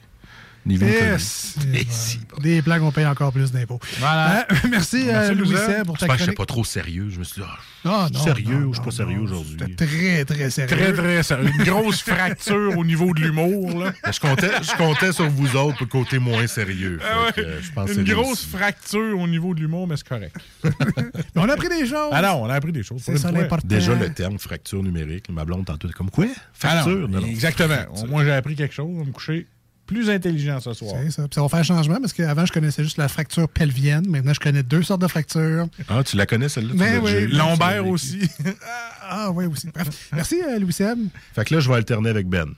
Yes. voilà. Des blagues, on paye encore plus d'impôts. Voilà. Euh, <laughs> merci, euh, Louis pour ta J'espère que je suis chronique. pas trop sérieux. Je me suis dit, ah, Ah, je non, suis sérieux non, ou je suis pas sérieux aujourd'hui? Très, très sérieux. Très, très sérieux. Une grosse fracture au niveau de l'humour, là. <laughs> Je comptais, je comptais sur vous autres pour le côté moins sérieux. Ah que, ouais. euh, je pense que Une c'est grosse fracture au niveau de l'humour, mais c'est correct. <laughs> Mais on a appris des choses. Ah non, on a appris des choses. C'est pour ça l'important. Déjà, le terme fracture numérique, ma blonde tantôt, comme quoi? Fracture? Ah non, Non, non. Exactement. Moi, j'ai appris quelque chose. Vais me coucher plus intelligent ce soir. C'est ça. Puis ça va faire changement parce qu'avant, je connaissais juste la fracture pelvienne. Maintenant, je connais deux sortes de fractures. Ah, tu la connais celle-là? Mais oui. Lombaire aussi. <laughs> Ah oui, aussi. Bref. Merci, euh, Louis Seb. Fait que là, je vais alterner avec Ben.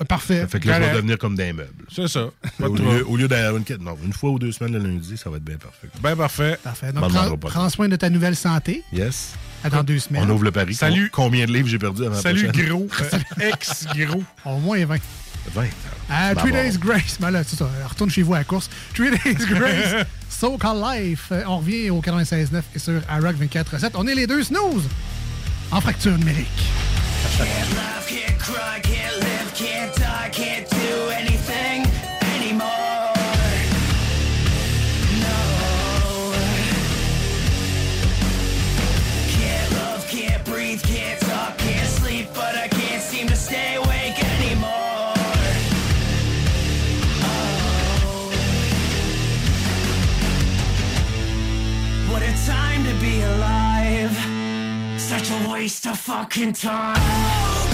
Euh, Parfait. Fait que là, je vais devenir comme des meubles. C'est ça. Pas Au lieu, au lieu d'aller une, non, une fois ou deux semaines le lundi, ça va être bien parfait. Ben parfait. Parfait. Donc, prends, pas prends soin de ta nouvelle santé. Yes. À dans deux semaines. On ouvre le pari. Salut. Com- Combien de livres j'ai perdu avant Salut, prochaine? gros. Euh, <laughs> ex-gros. Au moins 20. 20. Ah, Bah Three. Days Grace. Ben là, c'est ça. Retourne chez vous à la course. Three Days <laughs> Grace. So Called Life. Euh, On revient au 96.9 et sur iRock 24.7. On est les deux snooze en fracture numérique. Can't laugh, can't cry, can't live, can't die, can't do anything a waste of fucking time.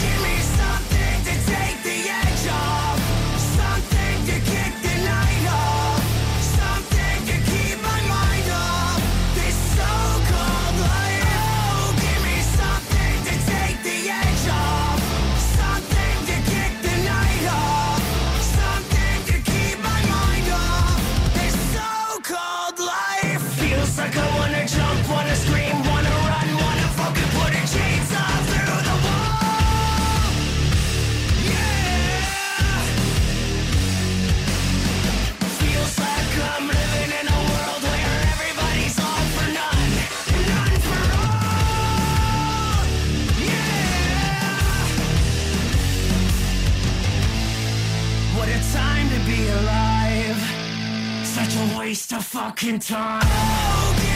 Waste of fucking time.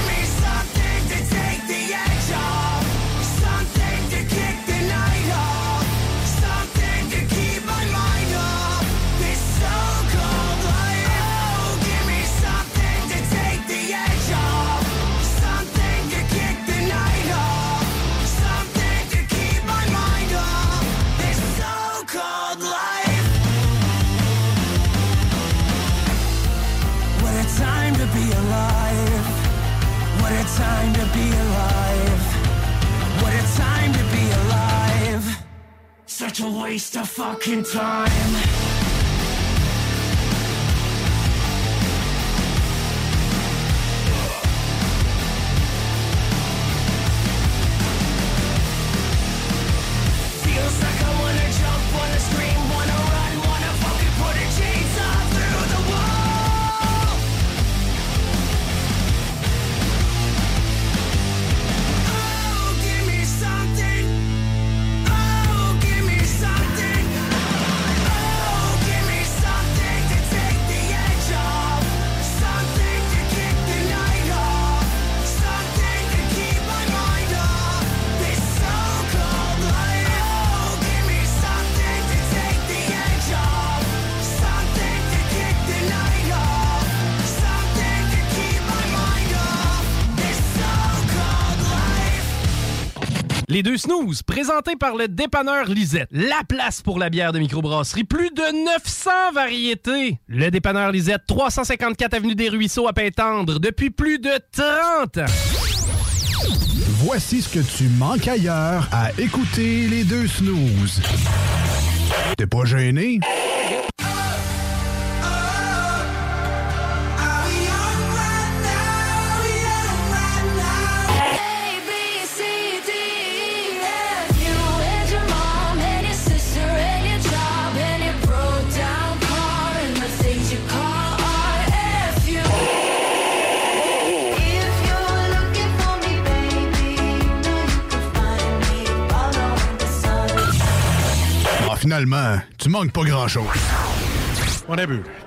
Such a waste of fucking time. Les deux snooze, présentés par le dépanneur Lisette. La place pour la bière de microbrasserie. Plus de 900 variétés. Le dépanneur Lisette, 354 Avenue des Ruisseaux à Pintendre, depuis plus de 30 ans. Voici ce que tu manques ailleurs à écouter les deux snooze. T'es pas gêné? Finalement, tu manques pas grand-chose. On a vu.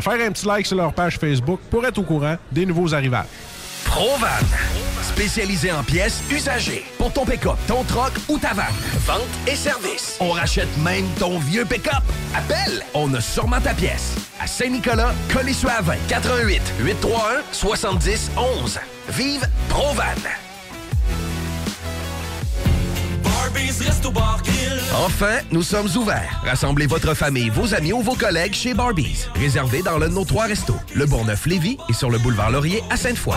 faire un petit like sur leur page Facebook pour être au courant des nouveaux arrivages. Provan. Spécialisé en pièces usagées. Pour ton pick-up, ton troc ou ta vanne. Vente et service. On rachète même ton vieux pick-up. Appelle, on a sûrement ta pièce. À Saint-Nicolas, Colissois 20 88 831 70 11. Vive Provan. Enfin, nous sommes ouverts. Rassemblez votre famille, vos amis ou vos collègues chez Barbies. Réservé dans l'un de nos trois restos. Le Bourgneuf-Lévis et sur le boulevard Laurier à Sainte-Foy.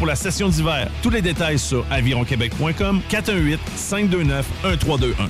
pour la session d'hiver. Tous les détails sur avironquebec.com 418 529 1321.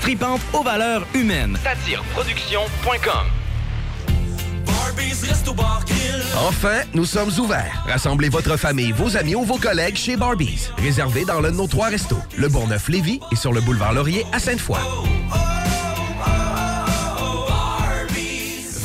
tripante aux valeurs humaines. Satireproduction.com Enfin, nous sommes ouverts. Rassemblez votre famille, vos amis ou vos collègues chez Barbies. Réservé dans l'un de nos trois restos. Le Bourgneuf-Lévis et sur le boulevard Laurier à Sainte-Foy.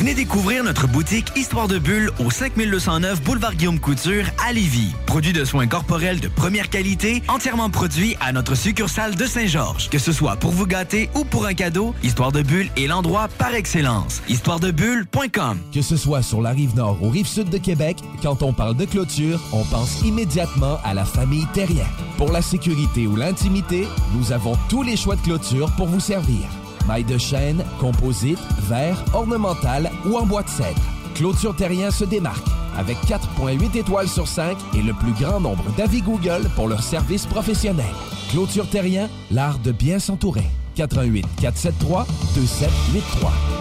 Venez découvrir notre boutique Histoire de Bulle au 5209 Boulevard Guillaume Couture à Lévis. Produit de soins corporels de première qualité, entièrement produit à notre succursale de Saint-Georges. Que ce soit pour vous gâter ou pour un cadeau, Histoire de Bulle est l'endroit par excellence. Histoiredebulle.com Que ce soit sur la rive nord ou rive sud de Québec, quand on parle de clôture, on pense immédiatement à la famille Terrien. Pour la sécurité ou l'intimité, nous avons tous les choix de clôture pour vous servir. Maille de chêne, composite, verre, ornemental ou en bois de cèdre. Clôture Terrien se démarque avec 4.8 étoiles sur 5 et le plus grand nombre d'avis Google pour leur service professionnel. Clôture Terrien, l'art de bien s'entourer. 88 473 2783.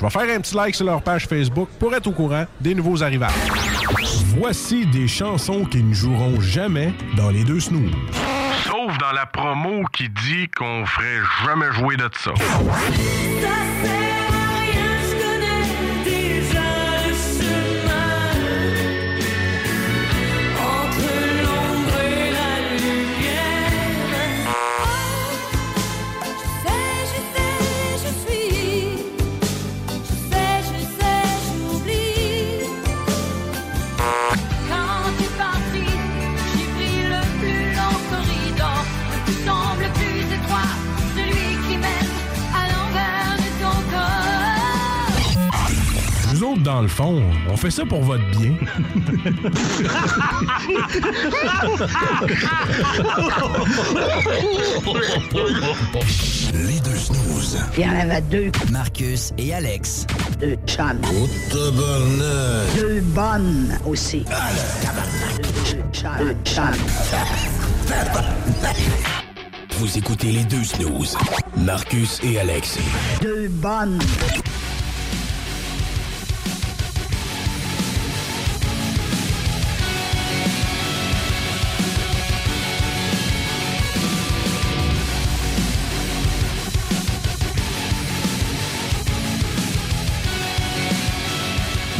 Je vais faire un petit like sur leur page Facebook pour être au courant des nouveaux arrivages. Voici des chansons qui ne joueront jamais dans les deux snooze. Sauf dans la promo qui dit qu'on ferait jamais jouer de ça. Dans le fond, on fait ça pour votre bien. Les deux snooze. Il y en avait deux. Marcus et Alex. Deux chums. tabarnak. Deux bonnes aussi. Deux chums. Deux chums. Vous écoutez les deux snooze. Marcus et Alex. Deux bonnes.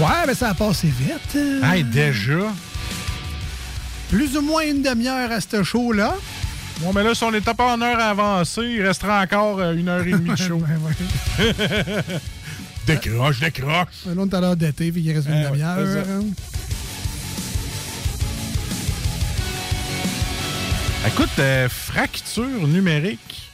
Ouais, mais ça a passé vite. euh. Hey, déjà? Plus ou moins une demi-heure à ce show-là. Bon, mais là, si on est pas en heure avancée, il restera encore euh, une heure et demie de <laughs> show. <laughs> décroche, décroche. Là, on est à l'heure d'été, puis il reste une Eh demi-heure. Écoute, euh, fracture numérique.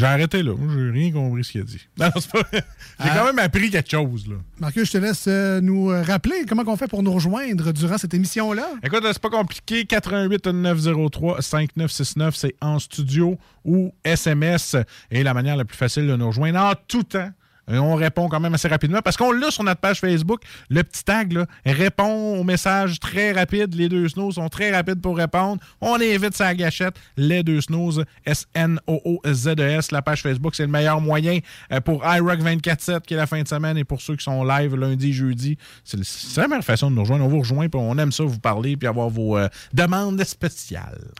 J'ai arrêté là. J'ai rien compris ce qu'il a dit. Non, non, c'est pas. J'ai Ah. quand même appris quelque chose, là. Marcus, je te laisse euh, nous euh, rappeler comment on fait pour nous rejoindre durant cette émission-là. Écoute, c'est pas compliqué. 88 903 5969, c'est en studio ou SMS. Et la manière la plus facile de nous rejoindre en tout temps. On répond quand même assez rapidement parce qu'on l'a sur notre page Facebook. Le petit tag là, répond aux messages très rapides. Les deux snows sont très rapides pour répondre. On invite sa gâchette. Les deux snows, S-N-O-O-Z-E-S. La page Facebook, c'est le meilleur moyen euh, pour iRock 24-7 qui est la fin de semaine et pour ceux qui sont live lundi, jeudi. C'est la meilleure façon de nous rejoindre. On vous rejoint puis on aime ça vous parler puis avoir vos euh, demandes spéciales.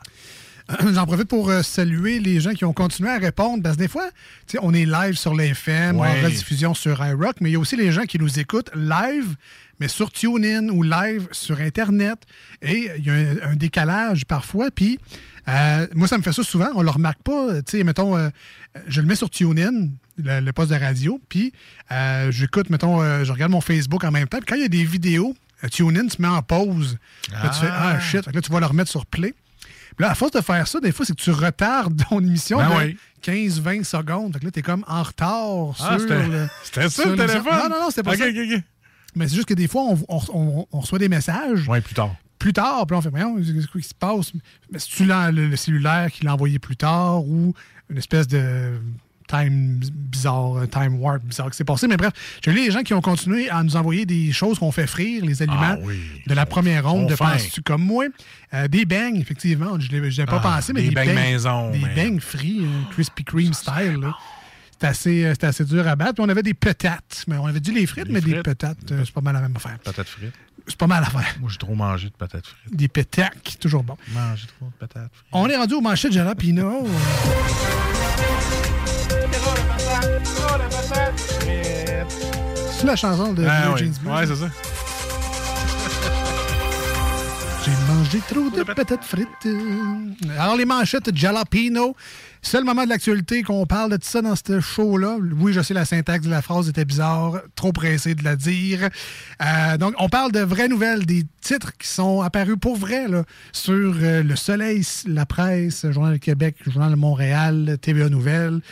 <clears throat> J'en profite pour euh, saluer les gens qui ont continué à répondre. Parce que des fois, on est live sur l'FM, Ouais. en rediffusion sur iRock, mais il y a aussi les gens qui nous écoutent live, mais sur TuneIn ou live sur Internet. Et il y a un, un décalage parfois. Puis, euh, moi, ça me fait ça souvent. On ne le remarque pas. Tu sais, mettons, euh, je le mets sur TuneIn, le, le poste de radio, puis euh, j'écoute, mettons, euh, je regarde mon Facebook en même temps. Puis quand il y a des vidéos, euh, TuneIn se met en pause. Là, tu fais Ah shit. Fait que Là, tu vas le remettre sur play. Puis là, à force de faire ça, des fois, c'est que tu retardes <laughs> ton émission Ben de oui. 15-20 secondes. Fait que là, t'es comme en retard Ah, sur c'était- le. <laughs> c'était ça, le téléphone? Non, non, non, c'était pas ça. Mais c'est juste que des fois, on, on- on- on reçoit des messages. Oui, plus tard. Plus tard, puis on fait, voyons, qu'est-ce qui se passe? Mais c'est-tu l'en- le, le cellulaire qui l'a envoyé plus tard ou une espèce de time bizarre, un time warp bizarre qui s'est passé? Mais bref, j'ai lu les gens qui ont continué à nous envoyer des choses qu'on fait frire, les aliments Ah oui. de la première ronde de. Penses-tu comme moi? Euh, des bangs, effectivement. Je n'avais pas Ah, pensé, mais des des, beignes maison, Des man. beignes frits, euh, Krispy Kreme style. là. C'est assez, euh, c'était assez dur à battre. Puis on avait des patates. Mais on avait dit les frites, Les mais des frites? patates, euh, c'est pas mal la même affaire. Patates frites? C'est pas mal à faire. Moi, j'ai trop mangé de patates frites. Des pétacs, toujours bon. Mangé trop de patates frites. On est rendu au manchette jalapino. C'est la chanson de Ah, Blue oui. Jeans Blues. Ouais, c'est ça. J'ai mangé trop de patates frites. Alors, les manchettes jalapino. C'est le moment de l'actualité qu'on parle de tout ça dans ce show-là. Oui, je sais, la syntaxe de la phrase était bizarre, trop pressé de la dire. Euh, donc, on parle de vraies nouvelles, des titres qui sont apparus pour vrai là, sur euh, Le Soleil, La Presse, Journal de Québec, Journal de Montréal, TVA Nouvelles,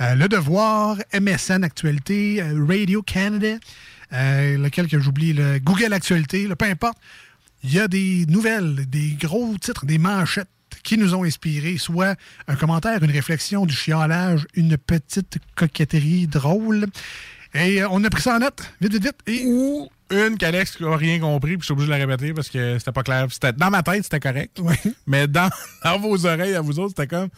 euh, Le Devoir, MSN Actualité, euh, Radio Canada, euh, lequel que j'oublie, le Google Actualité, là, peu importe il y a des nouvelles, des gros titres, des manchettes qui nous ont inspiré, soit un commentaire, une réflexion, du chiolage, une petite coquetterie drôle. Et on a pris ça en note, vite, vite, vite. Et... Ou une qu'Alex n'a rien compris, puis je suis obligé de la répéter parce que c'était pas clair. C'était, dans ma tête, c'était correct. Mais dans, <laughs> dans vos oreilles, à vous autres, c'était comme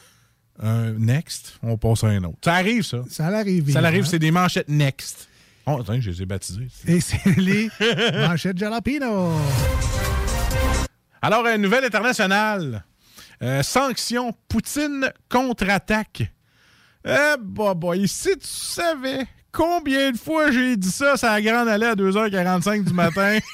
euh, next, on passe à un autre. Ça arrive, ça. Ça arrive. Ça arrive, hein. c'est des manchettes next. Oh, attends, je les ai baptisées. Et c'est les <laughs> manchettes jalapino. Alors, une nouvelle internationale. Euh, sanction Poutine contre-attaque. Eh, bah, boy, si tu savais combien de fois j'ai dit ça, ça a grande allée à 2h45 du matin? <laughs>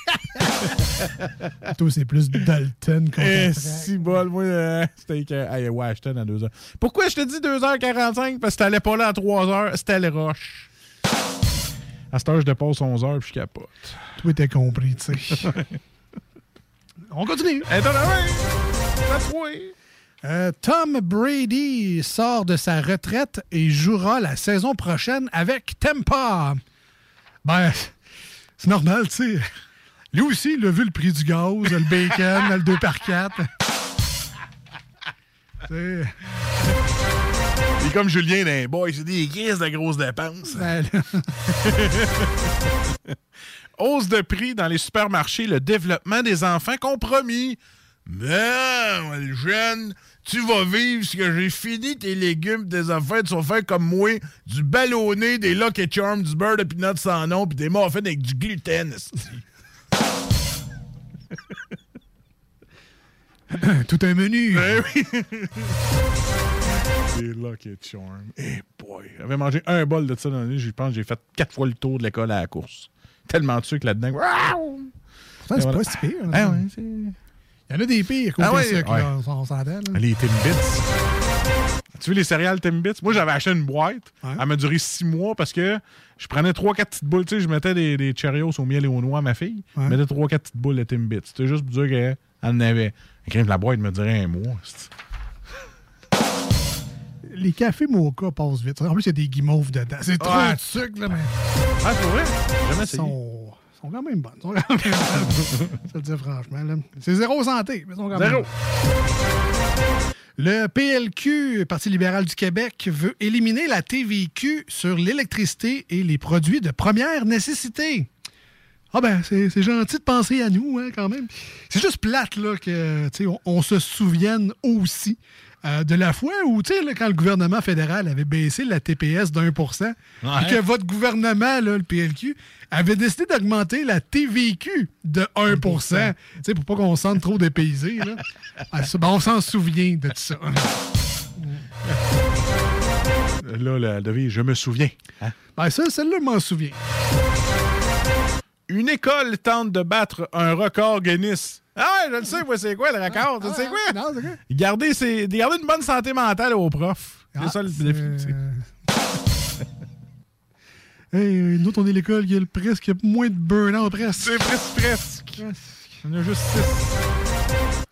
<laughs> Toi, c'est plus Dalton qu'on Eh, si bol, moi, euh, c'était que. Hey, Washington à 2h. Pourquoi je te dis 2h45? Parce que t'allais pas là à 3h, c'était le rush. À cette heure, je dépasse 11h puis je capote. Toi, t'as compris, tu sais. <laughs> On continue. Ouais. That's way. Euh, Tom Brady sort de sa retraite et jouera la saison prochaine avec Tampa. Ben, C'est normal, tu sais. Lui aussi, il a vu le prix du gaz, le bacon, le 2 par 4 C'est comme Julien d'un boy, c'est des grises de grosses dépenses. Ben, <laughs> Hausse de prix dans les supermarchés, le développement des enfants compromis. Non, le jeune, tu vas vivre ce que j'ai fini tes légumes, tes affaires, tu vas faire comme moi, du ballonné, des Lucky Charms, du beurre de peanut sans nom, puis des muffins avec du gluten. <coughs> Tout un menu. Ben oui. <laughs> Des Lucky Charms. Eh boy. J'avais mangé un bol de ça dans l'année, je pense que j'ai fait quatre fois le tour de l'école à la course. Tellement de sucre là-dedans. Pourtant, c'est voilà. pas si pire. là. Ah ouais, c'est- Il y en a des pires côté Ah ouais, sucre, ouais. là, on s'entend. là. Les Timbits. Tu veux les céréales Timbits? Moi, j'avais acheté une boîte. Elle m'a duré six mois parce que je prenais trois, quatre petites boules. Tu sais, je mettais des, des Cheerios au miel et au noix à ma fille. Je mettais trois, quatre petites boules de Timbits. C'était juste pour dire qu'elle en avait. La boîte me dirait un mois. Les cafés mocha passent vite. En plus, il y a des guimauves dedans. C'est trop de sucre, là, mais. Ah, c'est vrai? Jamais essayé. sont, sont quand même bonnes. Sont quand même <laughs> le franchement. C'est zéro santé, mais ils sont quand même Zéro. Le PLQ, Parti libéral du Québec, veut éliminer la TVQ sur l'électricité et les produits de première nécessité. Ah ben, c'est gentil de penser à nous, hein, quand même. C'est juste plate, là, que, on se souvienne aussi euh, de la fois où, tu sais, quand le gouvernement fédéral avait baissé la TPS d'un pour cent, et que votre gouvernement, là, le PLQ, avait décidé d'augmenter la TVQ de 1% Tu sais, pour pas qu'on se sente trop dépaysé, là. <laughs> Ah, ben, on s'en souvient de tout ça. Là, la devise, je me souviens. Hein? Ben, ça, celle-là, je m'en souviens. Une école tente de battre un record Guinness. Ah ouais, je le sais, moi, c'est quoi le record? Tu sais quoi? Ah, Non, c'est quoi? Garder, ses- garder une bonne santé mentale aux profs. C'est Ah, ça le c'est- défi. sais. <laughs> Hey, euh, nous on est l'école qui a le presque moins de burn-out presque. C'est presque, presque. En a juste six.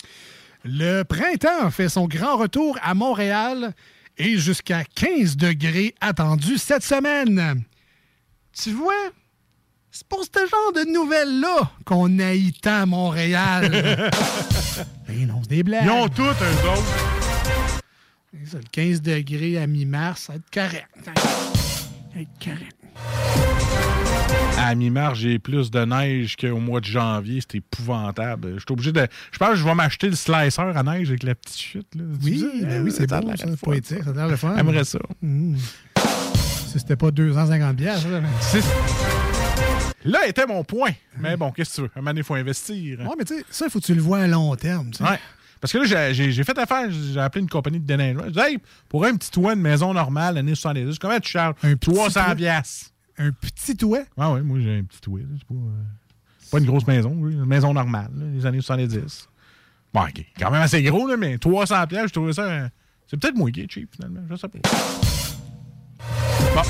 Le printemps fait son grand retour à Montréal et jusqu'à 15 degrés attendus cette semaine. Tu vois, c'est pour ce genre de nouvelles-là qu'on haït tant Montréal. ben <laughs> non, c'est des blagues. Ils ont toutes, eux autres. Ça, le 15 degrés à mi-mars, ça va être correct. Ça va être correct. À mi-mars, j'ai plus de neige qu'au mois de janvier. C'est épouvantable. Je suis obligé de. Je pense que je vais m'acheter le slicer à neige avec la petite chute. Là. Oui, ben oui, c'est beau, l'air ça, poétique, ça a l'air le fun. J'aimerais ça. Mmh. Si c'était pas 250 pièces, ça, Là était mon point. Mais bon, qu'est-ce que tu veux? Un moment il faut investir. Ouais, mais tu sais, ça, il faut que tu le vois à long terme. Ouais. Parce que là, j'ai- fait affaire, j'ai appelé une compagnie de déneigement. J'ai dit, hey, pour un petit toit, une maison normale, l'année 70, combien tu charges? 300 toit? piastres. Un petit toit? Ah oui, moi, j'ai un petit toit. C'est pas, euh, pas une grosse maison, oui, une maison normale, là, les années 70. Bon, OK, quand même assez gros, là, mais 300 piastres, je trouvais ça... euh, c'est peut-être moi qui est cheap, finalement, je sais pas. Bon,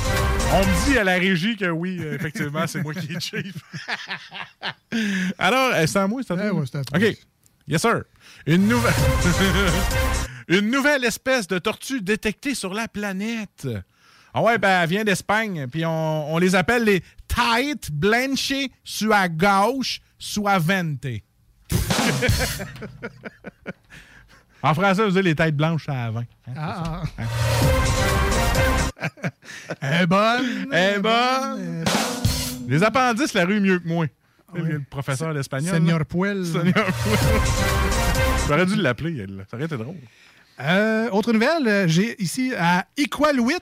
on me dit à la régie que oui, euh, effectivement, c'est moi qui est cheap. <laughs> Alors, euh, c'est à moi, c'est à toi? Eh ouais, c'est à toi. OK. Yes, sir. Une nouvelle... <laughs> Une nouvelle espèce de tortue détectée sur la planète. Ah ouais, ben, elle vient d'Espagne, puis on, on les appelle les Tête Blanche soit gauche, soit vente. <laughs> en français, vous dites les têtes blanches à 20. Ah, Elle est <laughs> bonne. Eh bonne. Les appendices, la rue mieux que moi. Le professeur d'espagnol. Seigneur. Puel. Seigneur Puel. <laughs> J'aurais dû l'appeler, elle. Ça aurait été drôle. Euh, autre nouvelle, euh, j'ai ici à Iqaluit,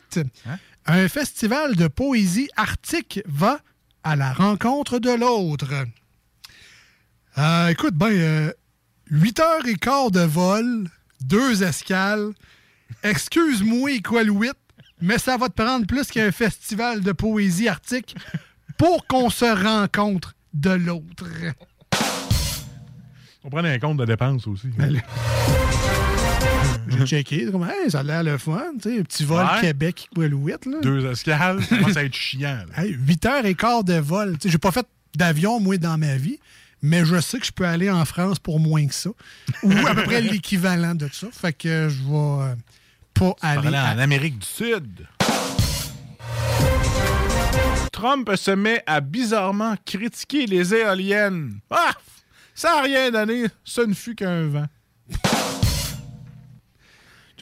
Hein? un festival de poésie arctique va à la rencontre de l'autre. Euh, écoute, ben, euh, 8 heures et quart de vol, deux escales. Excuse-moi, Iqaluit, mais ça va te prendre plus qu'un festival de poésie arctique pour qu'on se rencontre de l'autre. On prenait un compte de dépenses aussi. J'ai checké, comme, Hey, ça a l'air le fun, tu sais, un petit vol Ouais. Québec Iqaluit, là. Deux escales, ça commence à être chiant. là. Hey, 8 heures et quart de vol. J'ai pas fait d'avion, moi, dans ma vie, mais je sais que je peux aller en France pour moins que ça. Ou à peu près <laughs> l'équivalent de ça. Fait que je vais euh, pas aller. à- en Amérique du Sud. Trump se met à bizarrement critiquer les éoliennes. Ah! Ça n'a rien donné. Ce ne fut qu'un vent. <laughs>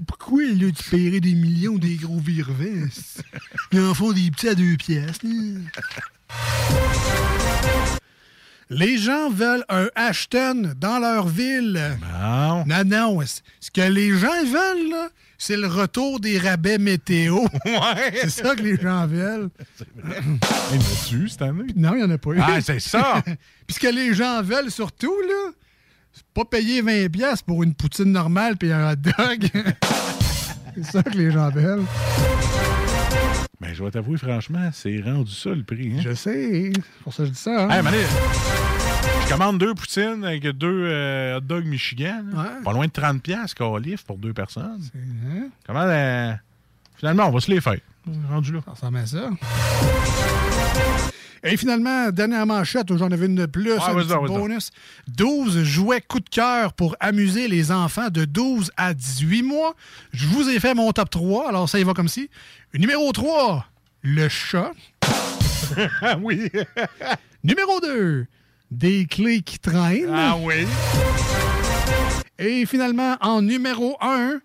Pourquoi, là, tu paierais des millions des gros virevents? Ils en font des petits à deux pièces. <laughs> Les gens veulent un Ashton dans leur ville. Non. Non, non. Ce que les gens veulent, c'est le retour des rabais météo. <laughs> Ouais. C'est ça que les gens veulent. Il y en a-tu cette année? Non, il n'y en a pas eu. Ah, c'est ça. <laughs> Puis ce que les gens veulent surtout, là, c'est pas payer 20$ piastres pour une poutine normale puis un hot dog. <laughs> c'est ça que les gens veulent. Ben, je vais t'avouer, franchement, c'est rendu ça le prix. Hein? Je sais. C'est pour ça que je dis ça. hein? Hey, Mané, je commande deux poutines avec deux euh, hot dogs Michigan. Pas loin de 30$ piastres livre pour deux personnes. hein? Comment euh, Finalement, on va se les faire. Rendu là. Ça ressemble à ça. Et finalement, dernière manchette, j'en avais une de plus, un petit donc, vas-y donc. bonus. 12 jouets coup de cœur pour amuser les enfants de 12 à 18 mois. Je vous ai fait mon top 3, alors ça y va comme ci. Numéro 3, le chat. Ah <laughs> oui. <laughs> Numéro 2, des clés qui traînent. Ah oui. Et finalement, en numéro 1,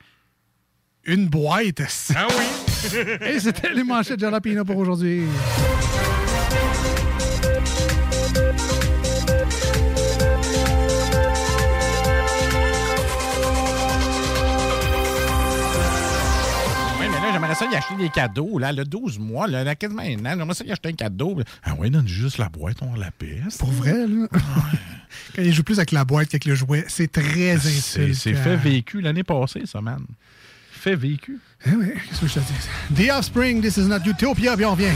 une boîte. Ah oui. <laughs> Et c'était les manchettes de Jalapino pour aujourd'hui. J'aimerais ça y acheter des cadeaux. Là, le 12 mois, là, là, quasiment un an, j'aimerais ça y acheter un cadeau. Ah ouais, donne juste la boîte, on la peste. Pour vrai, là. <laughs> Quand il joue plus avec la boîte qu'avec le jouet, c'est très C'est insultant. c'est fait vécu l'année passée, ça, man. Fait vécu. Eh oui, qu'est-ce que je te dis? The Offspring, This is not Utopia, puis on revient.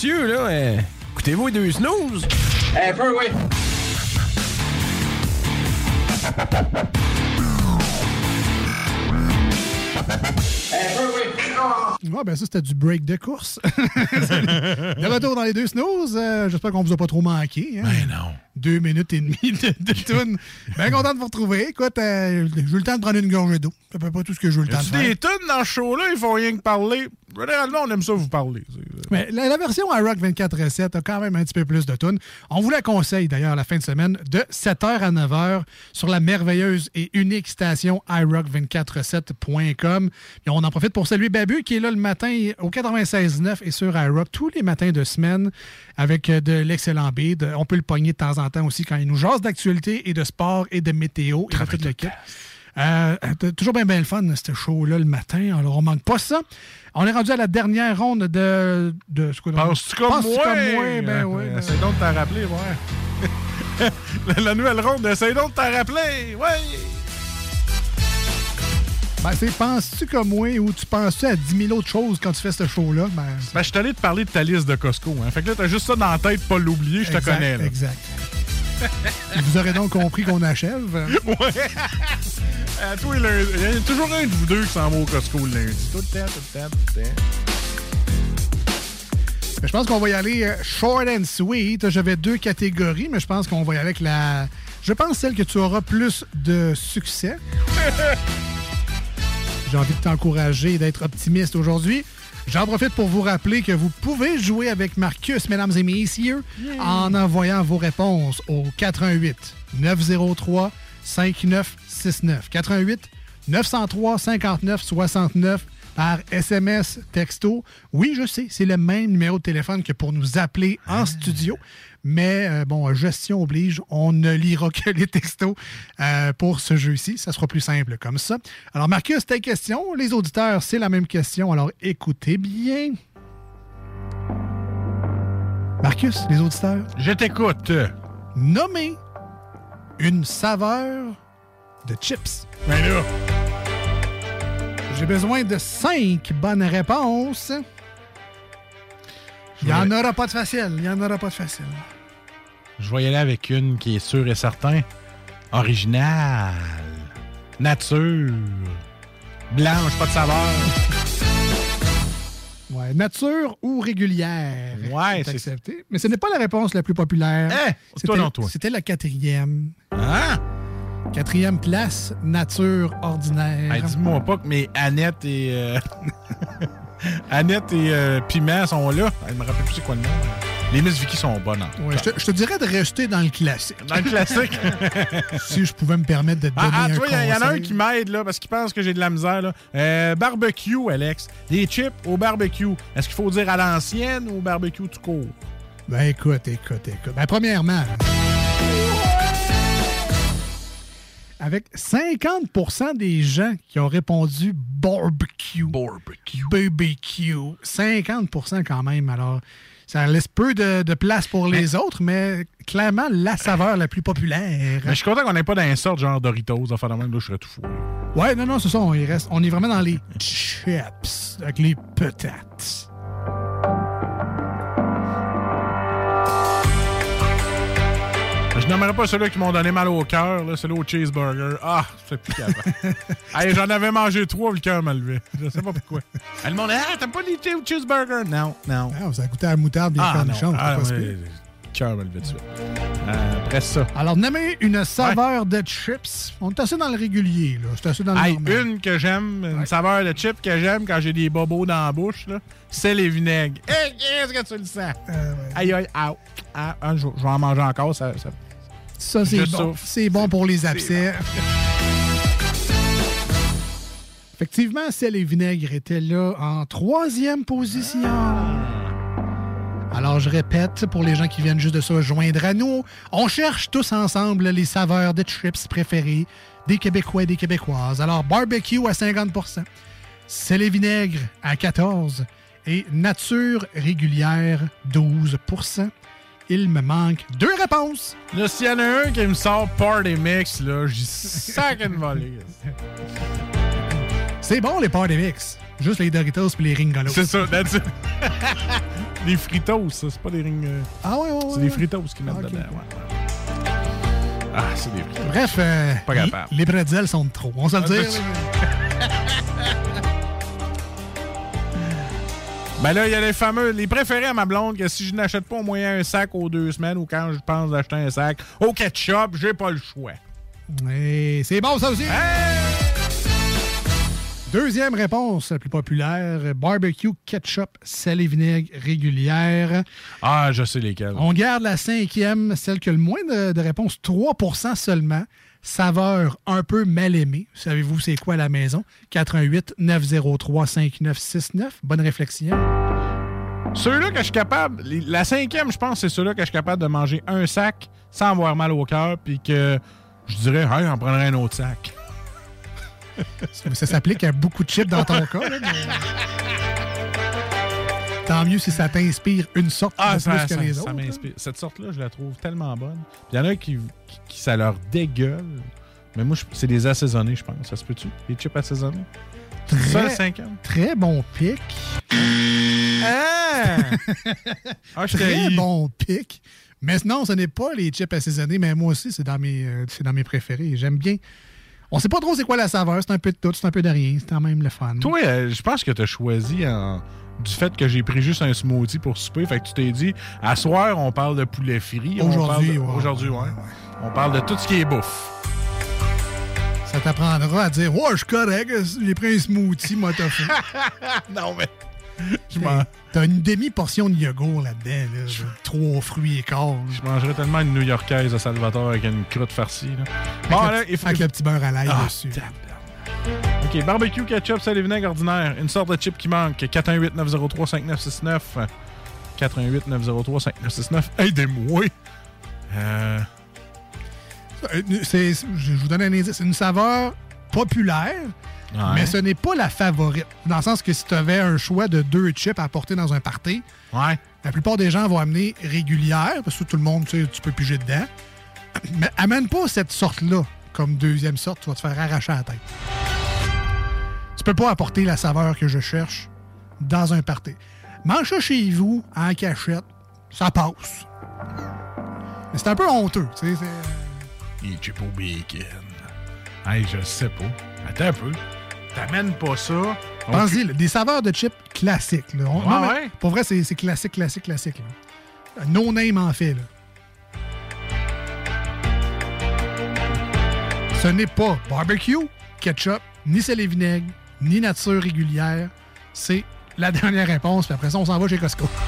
Monsieur, là, euh, écoutez-vous les deux snooze? Un peu, oui. Ah, ben ça, c'était du break de course. <laughs> de retour dans les deux snooze. euh, J'espère qu'on vous a pas trop manqué. hein. Ben non. deux minutes et demie de, de tune. Bien content de vous retrouver. Écoute, euh, j'ai eu le temps de prendre une gorgée d'eau. C'est à peu près tout ce que j'ai eu le temps de faire. des tunes dans ce show-là? Ils font rien que parler. Généralement, on aime ça vous parler. Mais la, la version iRock 24 recettes a quand même un petit peu plus de tunes. On vous la conseille d'ailleurs la fin de semaine de 7h à 9h sur la merveilleuse et unique station iRock247.com. Et on en profite pour saluer Babu qui est là le matin au 96.9 et sur iRock tous les matins de semaine avec euh, de l'excellent beat. On peut le pogner de temps en temps aussi quand il nous jase d'actualité et de sport et de météo et de tout le kit. Euh, t'as toujours bien, bien le fun, ce show-là, le matin. Alors, on manque pas ça. On est rendu à la dernière ronde de. de ce Penses-tu comme Penses-tu moi? comme moi? Ben Euh, oui. ben Essaye donc de t'en rappeler, ouais. <laughs> la, la nouvelle ronde, essaye donc de t'en rappeler, ouais. Ben, c'est penses-tu comme moi ou tu penses-tu à 10 000 autres choses quand tu fais ce show-là? Ben, Ben, je suis allé te parler de ta liste de Costco. Hein. Fait que là, t'as juste ça dans la tête, pas l'oublier, je te connais. Là. Exact. <laughs> Vous aurez donc compris qu'on achève. ouais. <laughs> À tous les lundis. Il y a toujours un de vous deux qui s'en va au Costco le lundi. Tout le temps, tout le temps, tout le temps. Je pense qu'on va y aller euh, short and sweet. J'avais deux catégories, mais je pense qu'on va y aller avec la. Je pense celle que tu auras plus de succès. <laughs> J'ai envie de t'encourager et d'être optimiste aujourd'hui. J'en profite pour vous rappeler que vous pouvez jouer avec Marcus, mesdames et messieurs, en envoyant vos réponses au 88 903 5969. 88 903 59 69 par SMS, texto. Oui, je sais, c'est le même numéro de téléphone que pour nous appeler en studio. Mais euh, bon, gestion oblige, on ne lira que les textos euh, pour ce jeu-ci. Ça sera plus simple comme ça. Alors, Marcus, ta question. Les auditeurs, c'est la même question. Alors, écoutez bien. Marcus, les auditeurs. Je t'écoute. Nommez une saveur de chips. Ben là. J'ai besoin de cinq bonnes réponses. Il n'y en aura pas de facile. Il n'y en aura pas de facile. Je vais y aller avec une qui est sûre et certain. Originale. Nature. Blanche, pas de saveur. Ouais, nature ou régulière. Ouais, c'est accepté. Mais ce n'est pas la réponse la plus populaire. Hein? C'était- Toi non, toi. C'était la quatrième. Hein? Quatrième place, nature ordinaire. Hey, Dis-moi pas que mes Annette et. euh, <laughs> Annette et euh, Piment sont là. Elle me rappelle plus c'est quoi le nom. Les Miss Vicky sont bonnes. hein. Ouais, je, te, je te dirais de rester dans le classique. Dans le classique. <laughs> si je pouvais me permettre de te donner Ah, ah, un tu vois, il y, en a un qui m'aide, là, parce qu'il pense que j'ai de la misère, là. Euh, barbecue, Alex. Des chips au barbecue. Est-ce qu'il faut dire à l'ancienne ou au barbecue tout court? Ben écoute, écoute, écoute. Ben premièrement, avec 50% des gens qui ont répondu barbecue. Barbecue. BBQ. 50% quand même. Alors, ça laisse peu de, de place pour les autres, mais clairement, la saveur la plus populaire. Mais je suis content qu'on n'ait pas d'un sort genre Doritos, enfin, de même, là, je serais tout fou. Ouais, non, non, c'est ça. On, y reste, on est vraiment dans les chips, avec les patates. Je n'aimerais pas ceux-là qui m'ont donné mal au cœur, là, celui au cheeseburger. Ah, c'est plus capable. <laughs> hey, J'en avais mangé trois, le cœur m'a levé. Je sais pas pourquoi. Elle m'a dit Ah, t'aimes pas les che- cheeseburgers? Non, non. Ah, ça a goûté à la moutarde et Ah, cornichons. c'est Ah, pas le cœur m'a levé de suite. Euh, après ça. Alors, nommer une saveur de chips. On est assez dans le régulier, là. C'est assez dans le une que j'aime, une saveur de chip que j'aime quand j'ai des bobos dans la bouche, là, c'est les vinaigres. Hey, qu'est-ce que tu le sens? Euh, Aïe, aïe, aïe. Ah, ah, je, je vais en manger encore. Ça, ça- Ça, c'est bon. C'est bon pour les abcès. Effectivement, sel et vinaigre étaient là en troisième position. Alors, je répète, pour les gens qui viennent juste de se joindre à nous, on cherche tous ensemble les saveurs de chips préférées des Québécois et des Québécoises. Alors, barbecue à 50 sel et vinaigre à 14 et nature régulière 12 Il me manque deux réponses. Là, s'il y en a un qui me sort Party Mix, là, j'y sac une volée. C'est bon, les party mix. Juste les Doritos et les Ringolos. C'est ça, that's it. <laughs> Les fritos, ça, c'est pas des rings. euh, Ah ouais, ouais, C'est des fritos qu'ils mettent Ah, ok, dedans. ok. ouais. Ah, c'est des fritos. Bref, euh, Pas les- capable. les pretzels sont de trop. On se le dit. Ben, là, il y a les fameux, les préférés à ma blonde, que si je n'achète pas au moins un sac aux deux semaines ou quand je pense d'acheter un sac au ketchup, j'ai pas le choix. Et c'est bon, ça aussi. Deuxième réponse, la plus populaire, barbecue, ketchup, sel et vinaigre régulière. Ah, je sais lesquels. On garde la cinquième, celle qui a le moins de, de réponses, 3% seulement. Saveur un peu mal aimée. Savez-vous c'est quoi à la maison? 88 903 5969. Bonne réflexion. Ceux-là que je suis capable, la cinquième, je pense, c'est ceux-là que je suis capable de manger un sac sans avoir mal au cœur, puis que je dirais, hey, j'en prendrais un autre sac. Ça s'applique à beaucoup de chips dans ton <laughs> cas. là, mais- Tant mieux si ça t'inspire une sorte Ah, de ça, plus que ça- les ça autres. m'inspire. Cette sorte-là, je la trouve tellement bonne. Il y en a qui, qui, qui ça leur dégueule. Mais moi, c'est des assaisonnés, je pense. Ça se peut-tu? Les chips assaisonnés? Le cinquième? Très bon pic. Ah! <laughs> Ah, Très bon pic. Mais non, ce n'est pas les chips assaisonnés, mais moi aussi, c'est dans mes, euh, c'est dans mes préférés. J'aime bien. On sait pas trop c'est quoi la saveur. C'est un peu de tout, c'est un peu de rien. C'est quand même le fun. Toi, euh, je pense que tu as choisi en- du fait que j'ai pris juste un smoothie pour souper. Fait que tu t'es dit, à soir, on parle de poulet frit. Aujourd'hui, ouais, Aujourd'hui, ouais. On parle de tout ce qui est bouffe. Ça t'apprendra à dire Ouais, je suis correct, j'ai pris un smoothie, moi, t'as fait. <laughs> non, mais. Je T'as une demi-portion de yogourt là-dedans, là. Trois fruits et quart. Je mangerais tellement une New-Yorkaise à Salvatore avec une croûte farcie. Là. Bon, Avec là, le- il faut... avec le petit beurre à l'ail Ah, dessus. OK, barbecue, ketchup, sel et vinaigre ordinaire. Une sorte de chip qui manque. 418-903-5969. 418-903-5969. Aidez-moi. Euh... Je vous donne un indice. C'est une saveur populaire, Ouais. mais ce n'est pas la favorite. Dans le sens que si tu avais un choix de deux chips à apporter dans un party, la plupart des gens vont amener régulière, parce que tout le monde, tu sais, tu peux piger dedans. Mais amène pas cette sorte-là comme deuxième sorte, tu vas te faire arracher la tête. Peux pas apporter la saveur que je cherche dans un party. Mange ça chez vous, en cachette, ça passe. Mais c'est un peu honteux, tu sais. Les chips au bacon. Hey, je sais pas. Attends un peu. T'amènes pas ça. Pense-y, là, des saveurs de chips classiques. Là. On- Ouais, non, ouais? Pour vrai, c'est c'est classique, classique, classique. là. No name en fait. Là. Ce n'est pas barbecue, ketchup, ni sel et vinaigre, ni nature régulière. C'est la <laughs> dernière réponse, puis après ça, on s'en va chez Costco. <laughs>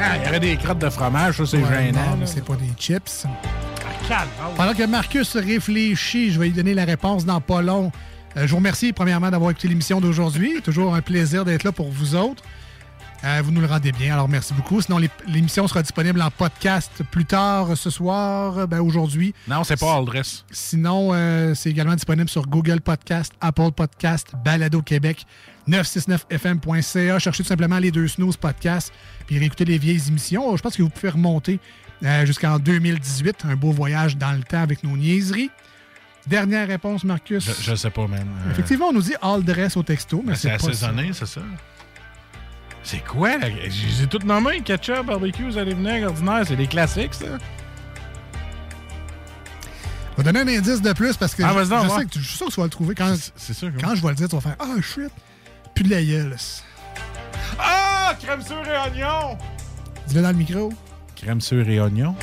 Ah, il y aurait des crottes de fromage, ça, c'est Ouais, gênant. non, c'est pas des chips. Calme. Pendant que Marcus réfléchit, je vais lui donner la réponse dans pas long. Euh, je vous remercie premièrement d'avoir écouté l'émission d'aujourd'hui. Toujours un plaisir d'être là pour vous autres. Euh, vous nous le rendez bien, alors merci beaucoup. Sinon, l'émission sera disponible en podcast plus tard ce soir, ben, aujourd'hui. Non, c'est pas all dress. Sinon, euh, c'est également disponible sur Google Podcast, Apple Podcast, Balado Québec, 969fm.ca. Cherchez tout simplement les deux snooze podcasts, puis réécoutez les vieilles émissions. Je pense que vous pouvez remonter euh, jusqu'en 2018. Un beau voyage dans le temps avec nos niaiseries. Dernière réponse, Marcus. Je, je sais pas, man. Euh, Effectivement, on nous dit all dress au texto, mais ben, c'est pas ça. assaisonné, c'est ça? C'est quoi? là? Je les ai toutes nommées. Ketchup, barbecue, et vinaigre, ordinaire. C'est des classiques, ça. Je vais donner un indice de plus parce que Ah, je, sais que tu, je suis sûr que tu vas le trouver. Quand, C'est sûr. que- quand je vais le dire, tu vas faire Ah, shit! Plus de la gueule. Ah! Crème sûre et oignon! Dis-le dans le micro. Crème sûre et oignon.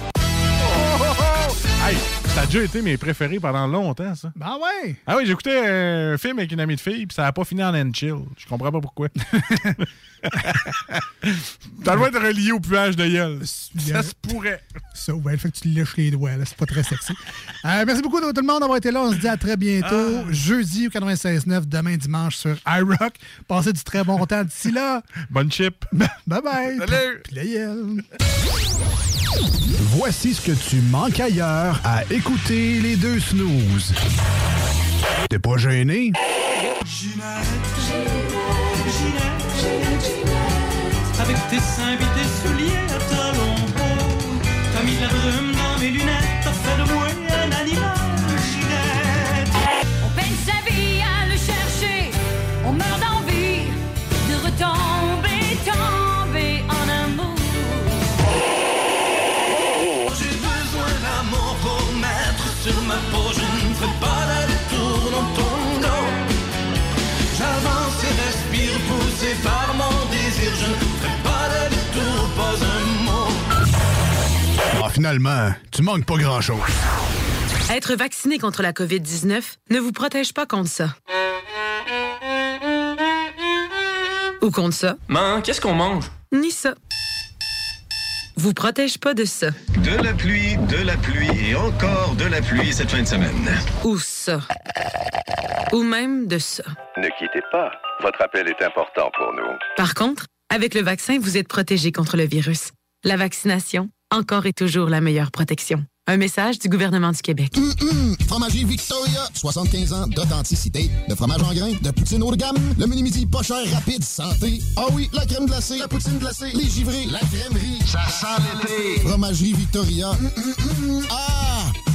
Hey, ça a déjà été mes préférés pendant longtemps, ça. Ben ouais! Ah oui, j'écoutais un film avec une amie de fille, puis ça n'a pas fini en end chill. Je comprends pas pourquoi. <laughs> ça doit être relié au puage de gueule. Ça se pourrait. Ça, ouais, le fait que tu lèches les doigts, là, c'est pas très sexy. Euh, merci beaucoup à tout le monde d'avoir été là. On se dit à très bientôt. Ah. Jeudi au 96.9, demain dimanche sur iRock. Passez du très bon temps d'ici là. Bonne chip. <laughs> Bye bye. Salut. Puis la gueule. Voici ce que tu manques ailleurs à écouter les deux snooze. T'es pas gêné? Avec tes souliers à finalement, tu manques pas grand-chose. Être vacciné contre la COVID-19 ne vous protège pas contre ça. Ou contre ça. Man, qu'est-ce qu'on mange? Ni ça. Vous protège pas de ça. De la pluie, de la pluie et encore de la pluie cette fin de semaine. Ou ça. Ou même de ça. Ne quittez pas. Votre appel est important pour nous. Par contre, avec le vaccin, vous êtes protégé contre le virus. La vaccination, encore et toujours la meilleure protection. Un message du gouvernement du Québec. Hum, Fromagerie Victoria, 75 ans d'authenticité. De fromage en grains, de poutine haut de gamme, le mini midi pas cher, rapide, santé. Ah oui, la crème glacée, la poutine glacée, les givrés, la crèmerie. Ça sent l'été. Fromagerie Victoria. Hum, hum, hum. Ah!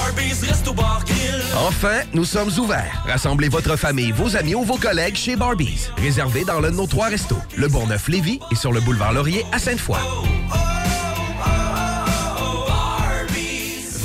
Enfin, nous sommes ouverts. Rassemblez votre famille, vos amis ou vos collègues chez Barbies. Réservé dans l'un de nos trois restos, le Bourgneuf-Lévis et sur le boulevard Laurier à Sainte-Foy.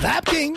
Vapking!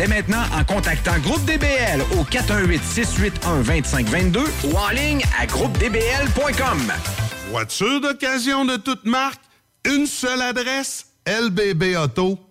dès maintenant en contactant Groupe DBL au 418-681-2522 ou en ligne à groupedbl.com. Voiture d'occasion de toute marque, une seule adresse, lbbauto.com.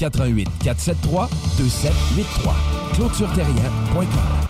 88 473 2783. ClôtureTerrien.com.